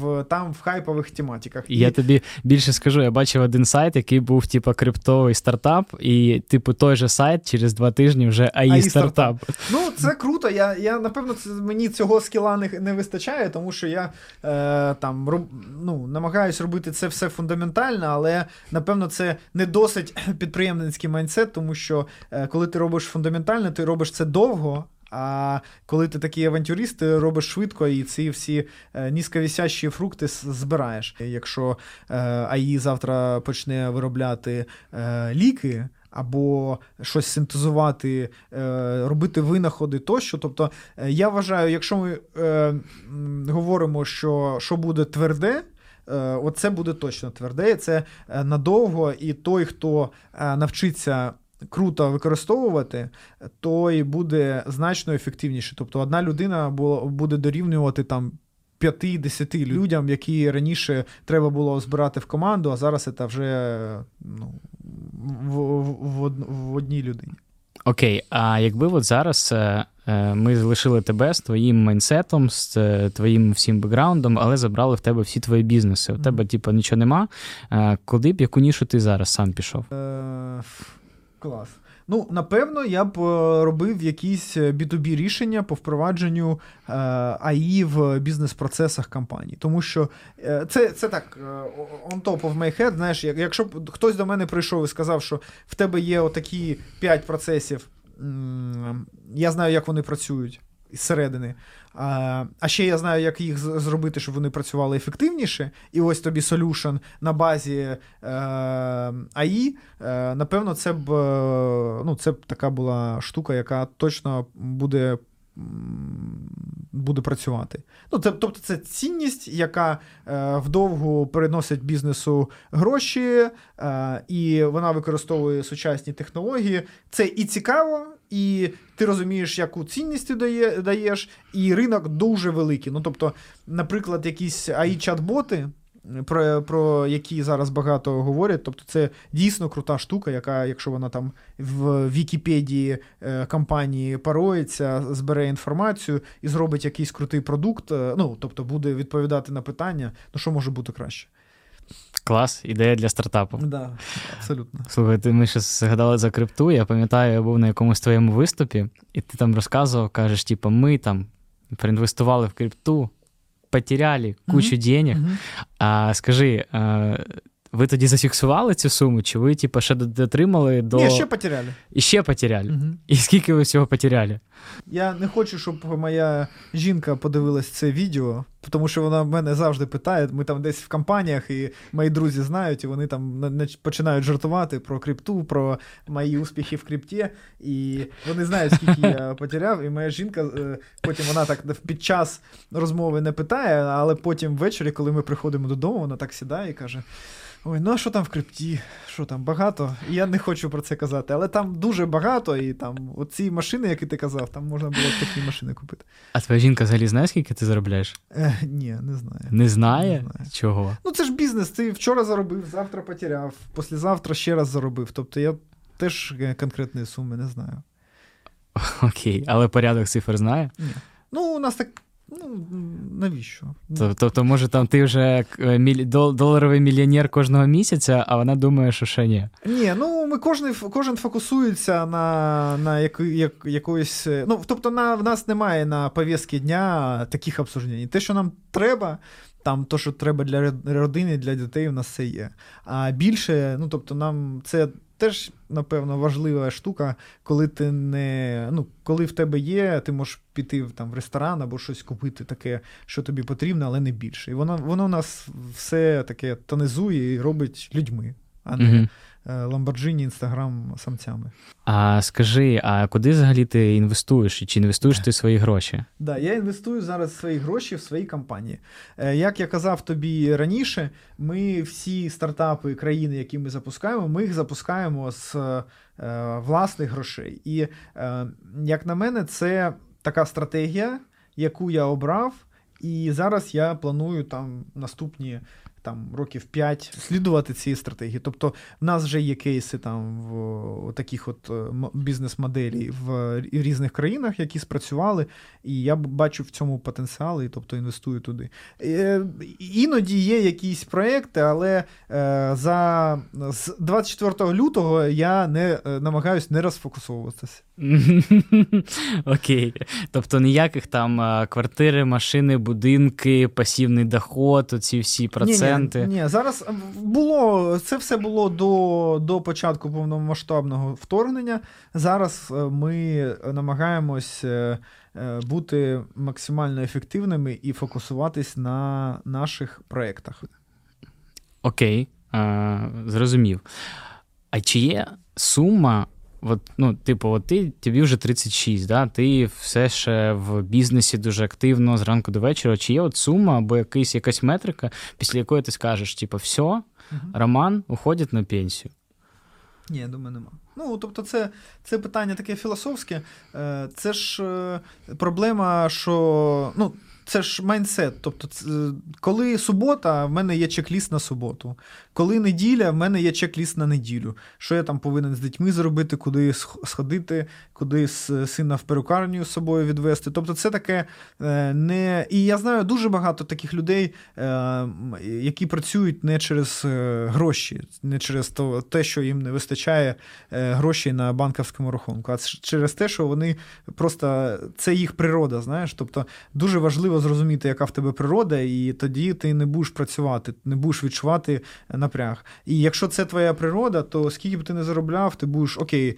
в там в хайпових тематиках. І я тобі більше скажу. Я бачив один сайт, який був типу криптовий стартап, і типу той же сайт через два тижні вже AI стартап. Ну це круто. Я я напевно це мені цього skill'а не не вистачає, тому що я е, там роб, ну, намагаюся робити це все фундаментально, але напевно це не досить підприємницький mindset, тому що е, коли ти робиш фундаментально, ти робиш це довго. А коли ти такий авантюрист, ти робиш швидко і ці всі е, низьковісящі фрукти збираєш. Якщо е, AI завтра почне виробляти е, ліки або щось синтезувати, е, робити винаходи тощо. Тобто, е, я вважаю, якщо ми е, говоримо, що що буде тверде. оце буде точно тверде. Це надовго, і той, хто навчиться круто використовувати, то і буде значно ефективніше. Тобто одна людина буде дорівнювати там. 5-10 людям, які раніше треба було збирати в команду, а зараз це вже ну, в, в, в одній людині. Окей, а якби от зараз е, е, ми залишили тебе з твоїм mindset ом, з е, твоїм всім бекграундом, але забрали в тебе всі твої бізнеси. У тебе, типу, нічого нема. Куди б яку нішу ти зараз сам пішов? Клас. Ну, напевно, я б е, робив якісь B2B рішення по впровадженню е, AI в бізнес-процесах компаній. Тому що е, це це так, on top of my head, знаєш, якщо б хтось до мене прийшов і сказав, що в тебе є отакі 5 процесів, я знаю, як вони працюють зсередини. А а ще я знаю, як їх зробити, щоб вони працювали ефективніше. І ось тобі солюшн на базі е, АІ. Е, напевно, це б ну, це б така була штука, яка точно буде буде працювати. Ну, це, Тобто це цінність, яка е, вдовгу переносить бізнесу гроші, е, і вона використовує сучасні технології. Це і цікаво, і ти розумієш, яку цінність ти дає, даєш, і ринок дуже великий. Ну, Тобто, наприклад, якісь AI-чат-боти про про які зараз багато говорять. Тобто це дійсно крута штука, яка, якщо вона там в Вікіпедії е, компанії пароїться, збере інформацію і зробить якийсь крутий продукт, е, ну тобто буде відповідати на питання, ну що може бути краще. Клас, ідея для стартапу. Да, абсолютно. Слухай, ми ще згадали за крипту. Я пам'ятаю, я був на якомусь твоєму виступі, і ти там розказував, кажеш, типу, ми там проінвестували в крипту, потеряли кучу mm-hmm. денег. Mm-hmm. А скажи, а, ви тоді зафіксували цю суму, чи ви, типу, ще дотримали до. Ні, ще потеряли. І ще потеряли. Угу. І скільки ви всього потеряли? Я не хочу, щоб моя жінка подивилась це відео, тому що вона мене завжди питає. Ми там десь в компаніях, і мої друзі знають, і вони там починають жартувати про крипту, про мої успіхи в крипті. І вони знають, скільки я потеряв. І моя жінка е, потім вона так під час розмови не питає, але потім ввечері, коли ми приходимо додому, вона так сідає і каже. Ой, ну а що там в крипті? Що там багато? І я не хочу про це казати, але там дуже багато, і там оці машини, які ти казав, там можна було б такі машини купити. А твоя жінка взагалі знає, скільки ти заробляєш? Е, Ні, не знаю. Не знає? Не знає? Чого? Ну це ж бізнес. Ти вчора заробив, завтра потеряв, післязавтра ще раз заробив. Тобто я теж конкретної суми не знаю. Окей, але порядок цифр знає? Ні. Ну, у нас так Ну, навіщо? Тобто, може, там ти вже е, доларовий мільйонер кожного місяця, а вона думає, що ще ні. Ні, ну ми кожен кожен фокусується на на як, як, якоїсь. Е, ну, тобто, на, в нас немає на пов'язки дня таких обсуждень. Те, що нам треба, там то, що треба для родини, для дітей, у нас це є. А більше, ну тобто, нам це теж, напевно, важлива штука, коли ти не. Ну, коли в тебе є, ти можеш піти там в ресторан або щось купити таке, що тобі потрібно, але не більше. І воно воно нас все таке тонизує і робить людьми, а не. Mm-hmm. Ламборджині інстаграм самцями. А скажи, а куди взагалі ти інвестуєш? І чи інвестуєш ти свої гроші? Так, да, я інвестую зараз свої гроші в свої компанії. Е, як я казав тобі раніше, ми всі стартапи країни, які ми запускаємо, ми їх запускаємо з е, власних грошей. І е, як на мене, це така стратегія, яку я обрав. І зараз я планую там наступні там років 5 слідувати цій стратегії. Тобто, в нас вже є кейси там в таких от е, бізнес-моделі в різних країнах, які спрацювали, і я бачу в цьому потенціал, і тобто інвестую туди. Е, іноді є якісь проекти, але е, за з 24 лютого я не намагаюся не розфокусовуватися. Окей. Тобто ніяких там квартири, машини, будинки, пасівний доход, оці всі проценти. Ні, ні, зараз було це все було до до початку повномасштабного вторгнення. Зараз е, ми намагаємось е, е, бути максимально ефективними і фокусуватись на наших проєктах. Окей, а, зрозумів. А чи є сума? От, ну, типу, от ти тобі вже 36, да? ти все ще в бізнесі дуже активно зранку до вечора. Чи є от сума або якийсь, якась метрика, після якої ти скажеш, типу, все, угу. Роман уходить на пенсію? Ні, я думаю, нема. Ну, тобто, це це питання таке філософське. Е, це ж е, проблема, що ну, це ж майнсет. Тобто, коли субота, в мене є чек-ліст на суботу. Коли неділя, в мене є чек-ліст на неділю. Що я там повинен з дітьми зробити, куди сходити, куди сина в перукарню з собою відвести. Тобто, це таке е, не. І я знаю дуже багато таких людей, е, які працюють не через е, гроші, не через те, що їм не вистачає грошей на банківському рахунку, а через те, що вони просто це їх природа. Знаєш, тобто дуже важливо зрозуміти, яка в тебе природа, і тоді ти не будеш працювати, не будеш відчувати напряг. І якщо це твоя природа, то скільки б ти не заробляв, ти будеш окей,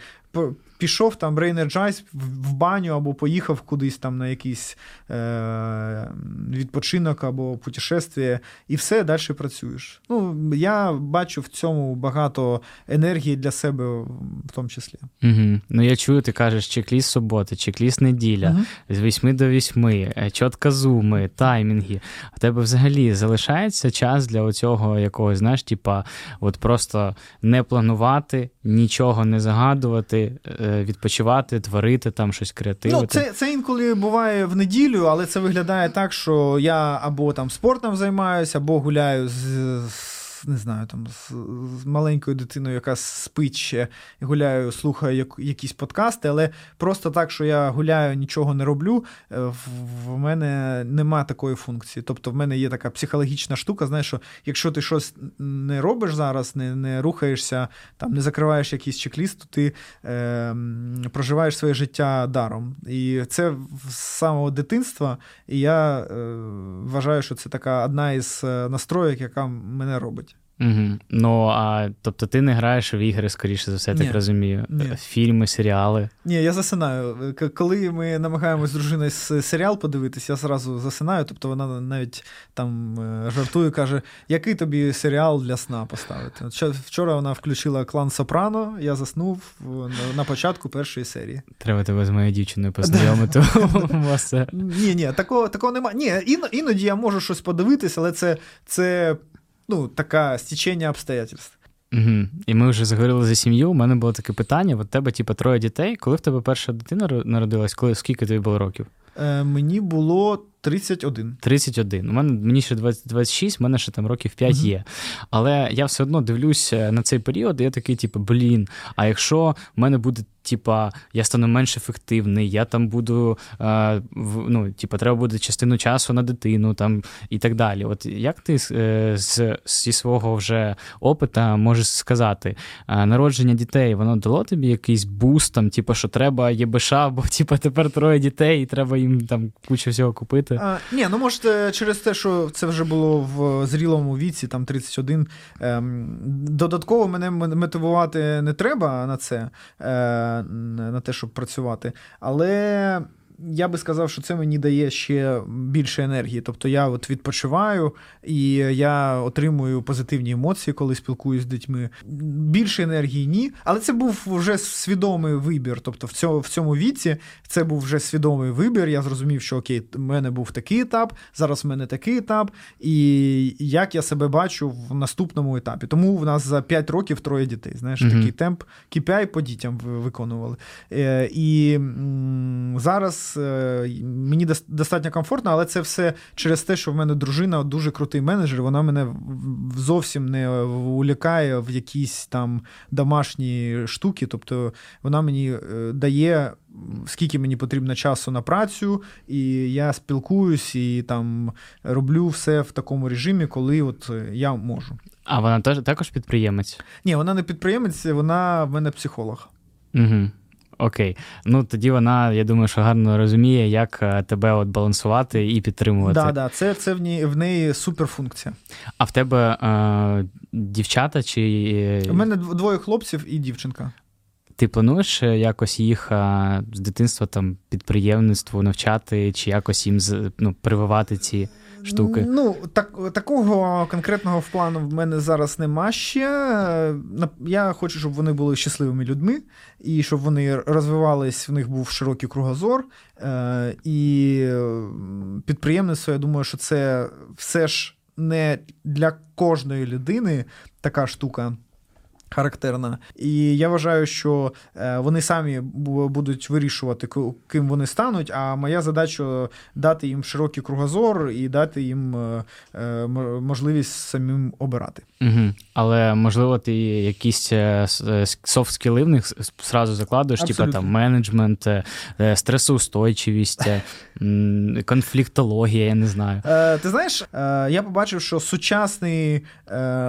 пішов там Brain в баню або поїхав кудись там на якийсь е, відпочинок або путешествие, і все далі працюєш. Ну, Я бачу в цьому багато енергії для себе, в тому числі. Угу. Ну, я чую, ти кажеш, чек-ліст суботи, чек-ліст неділя, угу. з 8 до 8, е, чітка зуми, таймінги. А тебе взагалі залишається час для оцього якогось, знаєш, типа, от просто не планувати, нічого не загадувати. Е, відпочивати, творити там щось креативити. Ну, Це це інколи буває в неділю, але це виглядає так, що я або там спортом займаюся, або гуляю з не знаю, там з, з маленькою дитиною, яка спить ще гуляю, слухаю як, якісь подкасти, але просто так, що я гуляю, нічого не роблю, е, в, в мене нема такої функції. Тобто в мене є така психологічна штука, знаєш, що якщо ти щось не робиш зараз, не не рухаєшся, там не закриваєш якийсь чек-ліст, то ти е, проживаєш своє життя даром. І це з самого дитинства, і я е, вважаю, що це така одна із е, настроїк, яка мене робить. Угу. Ну, а тобто ти не граєш в ігри, скоріше за все, Ні. так розумію. Ні. Фільми, серіали. Ні, я засинаю. Коли ми намагаємось з дружиною серіал подивитися, я зразу засинаю. Тобто вона навіть там е, жартує, каже, який тобі серіал для сна поставити. Вчора вона включила клан Сопрано, я заснув на початку першої серії. Треба тебе з моєю дівчиною познайомити. Ні, ні, такого такого немає. Ні, іноді я можу щось подивитися, але це ну, таке стічення обстоятельств. Угу. І ми вже заговорили за сім'ю. У мене було таке питання: от тебе, типу, троє дітей. Коли в тебе перша дитина народилась, коли скільки тобі було років? Е, Мені було 31. 31. У мене мені ще 20, 26, у мене ще там років 5 uh-huh. є. Але я все одно дивлюся на цей період, і я такий, типу, блін, а якщо в мене буде типа, я стану менш ефективний, я там буду, е, ну, типа, треба буде частину часу на дитину там і так далі. От як ти е, з, зі свого вже опита можеш сказати, е, народження дітей, воно дало тобі якийсь буст, там, типу, що треба ЄБШ, бо типу, тепер троє дітей, і треба їм там кучу всього купити? А, Ні, ну може, через те, що це вже було в зрілому віці, там 31. Ем, додатково мене мотивувати не треба на це. Е, на те, щоб працювати. Але я би сказав, що це мені дає ще більше енергії. Тобто я от відпочиваю і я отримую позитивні емоції, коли спілкуюсь з дітьми. Більше енергії ні. Але це був вже свідомий вибір. Тобто, в цьому в цьому віці це був вже свідомий вибір. Я зрозумів, що окей, в мене був такий етап, зараз в мене такий етап, і як я себе бачу в наступному етапі. Тому в нас за 5 років троє дітей. Знаєш, mm-hmm. такий темп KPI по дітям виконували. Е, і зараз. Е, мені достатньо комфортно, але це все через те, що в мене дружина дуже крутий менеджер. Вона мене зовсім не улякає в якісь там домашні штуки. Тобто вона мені е, дає. Скільки мені потрібно часу на працю, і я спілкуюсь і там роблю все в такому режимі, коли от я можу. А вона теж також підприємець? Ні, вона не підприємець, вона в мене психолог. Угу. Окей, ну тоді вона, я думаю, що гарно розуміє, як е, тебе от балансувати і підтримувати. Так, да, да, це це в ній в неї суперфункція. А в тебе е, дівчата чи. Е, У мене двоє хлопців і дівчинка. Ти плануєш е, якось їх з дитинства там підприємництву навчати, чи якось їм ну, прививати ці штуки? Ну, так, такого конкретного в плану в мене зараз нема ще. Я хочу, щоб вони були щасливими людьми, і щоб вони розвивались, в них був широкий кругозор. Е, і підприємництво, я думаю, що це все ж не для кожної людини така штука характерна. І я вважаю, що е, вони самі будуть вирішувати, ким вони стануть. А моя задача дати їм широкий кругозор і дати їм е, е, можливість самим обирати. Угу. Але можливо, ти якісь софт скіли в них зразу закладуєш, типу там менеджмент, стресоустойчивість, конфліктологія, я не знаю. Ти знаєш, я побачив, що сучасний,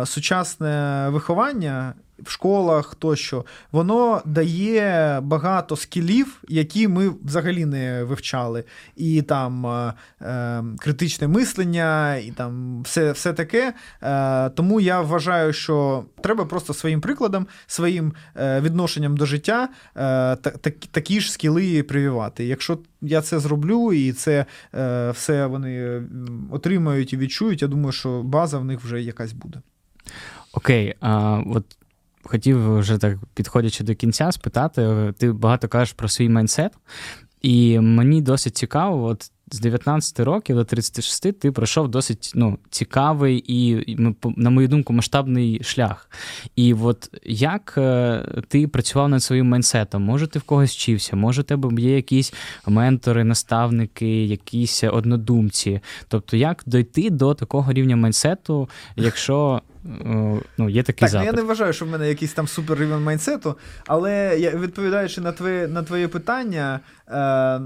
сучасне виховання в школах тощо, воно дає багато скілів, які ми взагалі не вивчали. І там е, е, критичне мислення, і там все все таке. Е, тому я вважаю, що треба просто своїм прикладом, своїм е, відношенням до життя е, так, такі ж скіли прививати. Якщо я це зроблю, і це е, все вони отримають і відчують, я думаю, що база в них вже якась буде. Окей, а от хотів вже так, підходячи до кінця, спитати: ти багато кажеш про свій майнсет, і мені досить цікаво, от з 19 років до 36 ти пройшов досить ну, цікавий і, на мою думку, масштабний шлях. І от як е, ти працював над своїм майнсетом? Може, ти в когось вчився, може, у тебе є якісь ментори, наставники, якісь однодумці. Тобто, як дойти до такого рівня майнсету, якщо ну, є такий так, запит. Ну, я не вважаю, що в мене якийсь там супер рівень майнсету, але я, відповідаючи на твоє на твоє питання, е,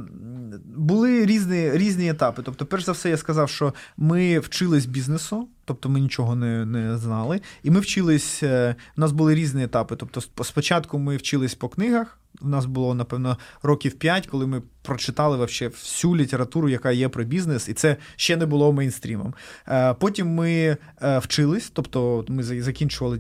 були різні різні етапи. Тобто, перш за все, я сказав, що ми вчились бізнесу. Тобто ми нічого не не знали. І ми вчились, е, у нас були різні етапи. Тобто, спочатку ми вчились по книгах. У нас було, напевно, років 5, коли ми прочитали вообще всю літературу, яка є про бізнес, і це ще не було мейнстрімом. Е, потім ми е, вчились, тобто ми закінчували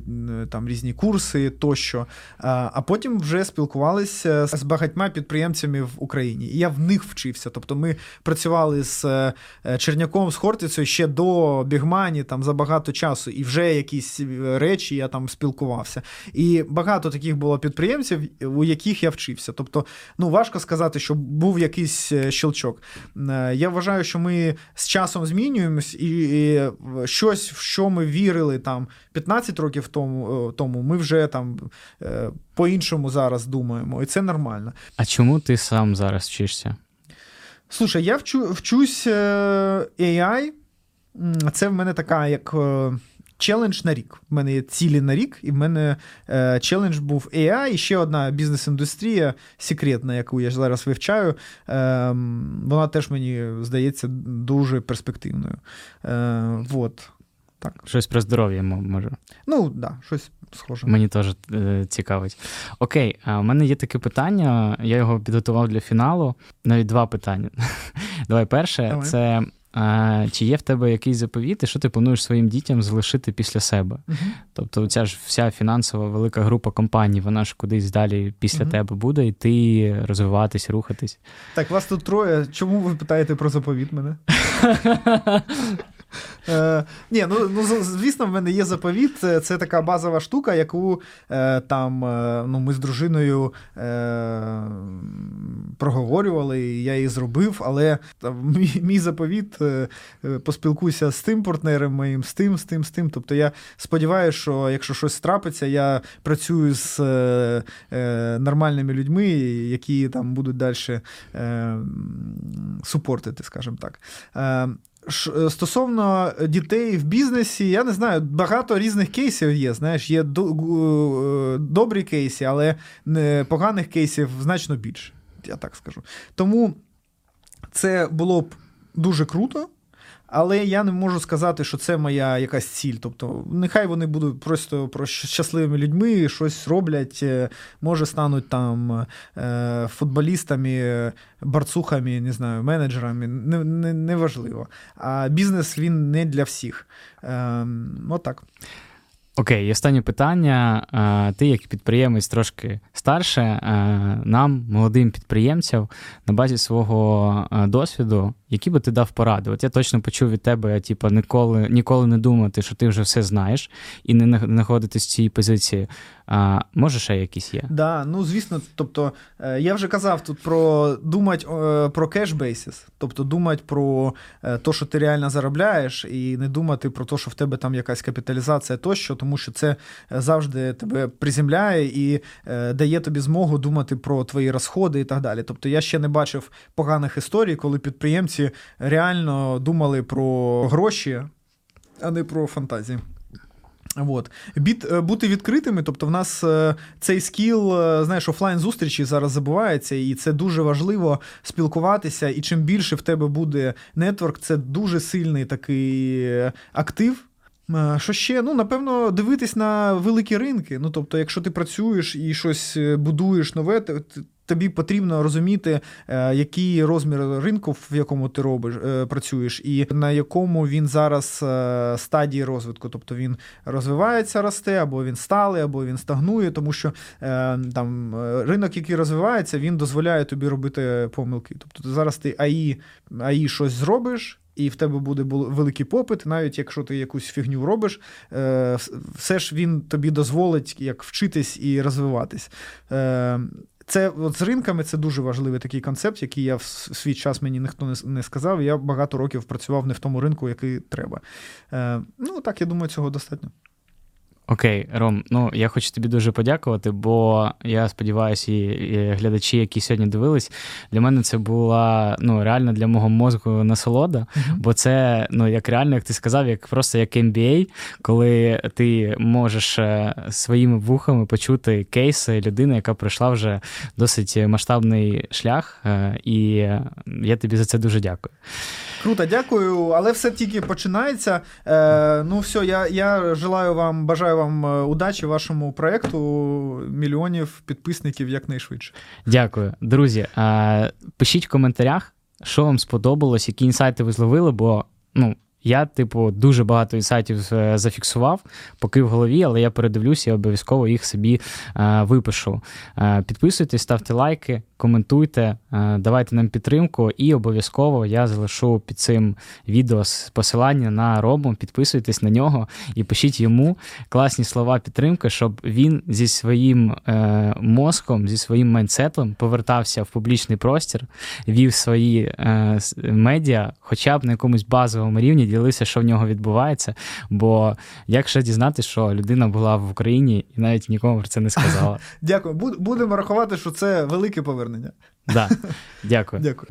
там різні курси тощо. А потім вже спілкувалися з багатьма підприємцями в Україні. І я в них вчився. Тобто ми працювали з Черняком, з Хортицею ще до Бігмані. там за багато часу, і вже якісь е, речі я там спілкувався. І багато таких було підприємців, у яких я вчився. Тобто, ну важко сказати, що був якийсь е, щелчок. Е, я вважаю, що ми з часом змінюємось, і щось, в що ми вірили там 15 років тому, тому ми вже там по-іншому зараз думаємо, і це нормально. А чому ти сам зараз вчишся? Слушай, я вчу, вчусь AI. Це в мене така як. Челендж на рік. В мене є цілі на рік, і в мене е, челендж був AI, і ще одна бізнес-індустрія секретна, яку я зараз вивчаю. Е, Вона теж мені здається дуже перспективною. Е, вот. Так. Щось про здоров'я може. Ну, так, да, щось схоже. Мені теж е, цікавить. Окей, а у мене є таке питання, я його підготував для фіналу. Навіть два питання. Давай перше, Давай. це а, Чи є в тебе якийсь заповіт, і що ти плануєш своїм дітям залишити після себе? Uh-huh. Тобто, ця ж вся фінансова велика група компаній, вона ж кудись далі після uh-huh. тебе буде йти, розвиватись, рухатись. Так, вас тут троє. Чому ви питаєте про заповіт мене? Е, Ні, ну ну звісно, в мене є заповіт. Це, така базова штука, яку е, там е, ну, ми з дружиною е, проговорювали, і я її зробив, але там, мій, мій заповіт е, е, поспілкуйся з тим партнером моїм, з тим, з тим, з тим. Тобто я сподіваюся, що якщо щось трапиться, я працюю з нормальними людьми, які там будуть далі супортити, скажімо так. Е, стосовно дітей в бізнесі, я не знаю, багато різних кейсів є. Знаєш, є е, добрі кейси, але поганих кейсів значно більше. Я так скажу. Тому це було б дуже круто. Але я не можу сказати, що це моя якась ціль. Тобто, нехай вони будуть просто про щасливими людьми, щось роблять, е, може стануть там е, футболістами, барцухами, не знаю, менеджерами. Неважливо. Не, не а бізнес він не для всіх. Ем, Отак. Окей, і останнє питання. Ти, як підприємець, трошки старше, нам, молодим підприємцям, на базі свого досвіду, які би ти дав поради? От я точно почув від тебе, типу, ніколи ніколи не думати, що ти вже все знаєш, і не знаходитись в цій позиції. А, Може, ще якісь є? Да, ну звісно, тобто е, я вже казав тут про думати е, про cash basis, тобто думати про те, що ти реально заробляєш, і не думати про те, що в тебе там якась капіталізація тощо, тому що це завжди тебе приземляє і е, дає тобі змогу думати про твої розходи і так далі. Тобто я ще не бачив поганих історій, коли підприємці реально думали про гроші, а не про фантазії. От. Біт, е, бути відкритими, тобто в нас е, цей скіл, е, знаєш, офлайн зустрічі зараз забувається, і це дуже важливо спілкуватися. І чим більше в тебе буде нетворк, це дуже сильний такий актив. Що ще? Ну, напевно, дивитись на великі ринки. Ну, тобто, якщо ти працюєш і щось будуєш нове, тобі потрібно розуміти, е, який розмір ринку, в якому ти робиш, е, працюєш, і на якому він зараз е, стадії розвитку. Тобто він розвивається, росте, або він сталий, або він стагнує, тому що там ринок, який розвивається, він дозволяє тобі робити помилки. Тобто зараз ти АІ, АІ щось зробиш. І в тебе буде великий попит, навіть якщо ти якусь фігню робиш, все ж він тобі дозволить як вчитись і розвиватись. Це от з ринками це дуже важливий такий концепт, який я в свій час мені ніхто не не сказав. Я багато років працював не в тому ринку, який треба. Е, Ну так, я думаю, цього достатньо. Окей, Ром, ну я хочу тобі дуже подякувати, бо я сподіваюся, і глядачі, які сьогодні дивились, для мене це була ну реально для мого мозку насолода. Uh-huh. Бо це, ну як реально, як ти сказав, як просто як MBA, коли ти можеш е, своїми вухами почути кейси людини, яка пройшла вже досить масштабний шлях. Е, і я тобі за це дуже дякую. Круто, дякую, але все тільки починається. Е, Ну, все, я я желаю вам, бажаю вам е, удачі вашому проєкту, мільйонів підписників якнайшвидше. Дякую, друзі. Е, Пишіть в коментарях, що вам сподобалось, які інсайти ви зловили, бо ну. Я, типу, дуже багато інсайтів е, зафіксував, поки в голові, але я передивлюся і обов'язково їх собі е, випишу. Е, підписуйтесь, ставте лайки, коментуйте, е, давайте нам підтримку, і обов'язково я залишу під цим відео посилання на Рому. Підписуйтесь на нього і пишіть йому класні слова підтримки, щоб він зі своїм е, мозком, зі своїм майнсетом повертався в публічний простір, вів свої е, медіа, хоча б на якомусь базовому рівні ділився, що в нього відбувається. Бо як ще дізнатися, що людина була в Україні і навіть нікому про це не сказала. Дякую. Будемо рахувати, що це велике повернення. Да. Дякую. Дякую.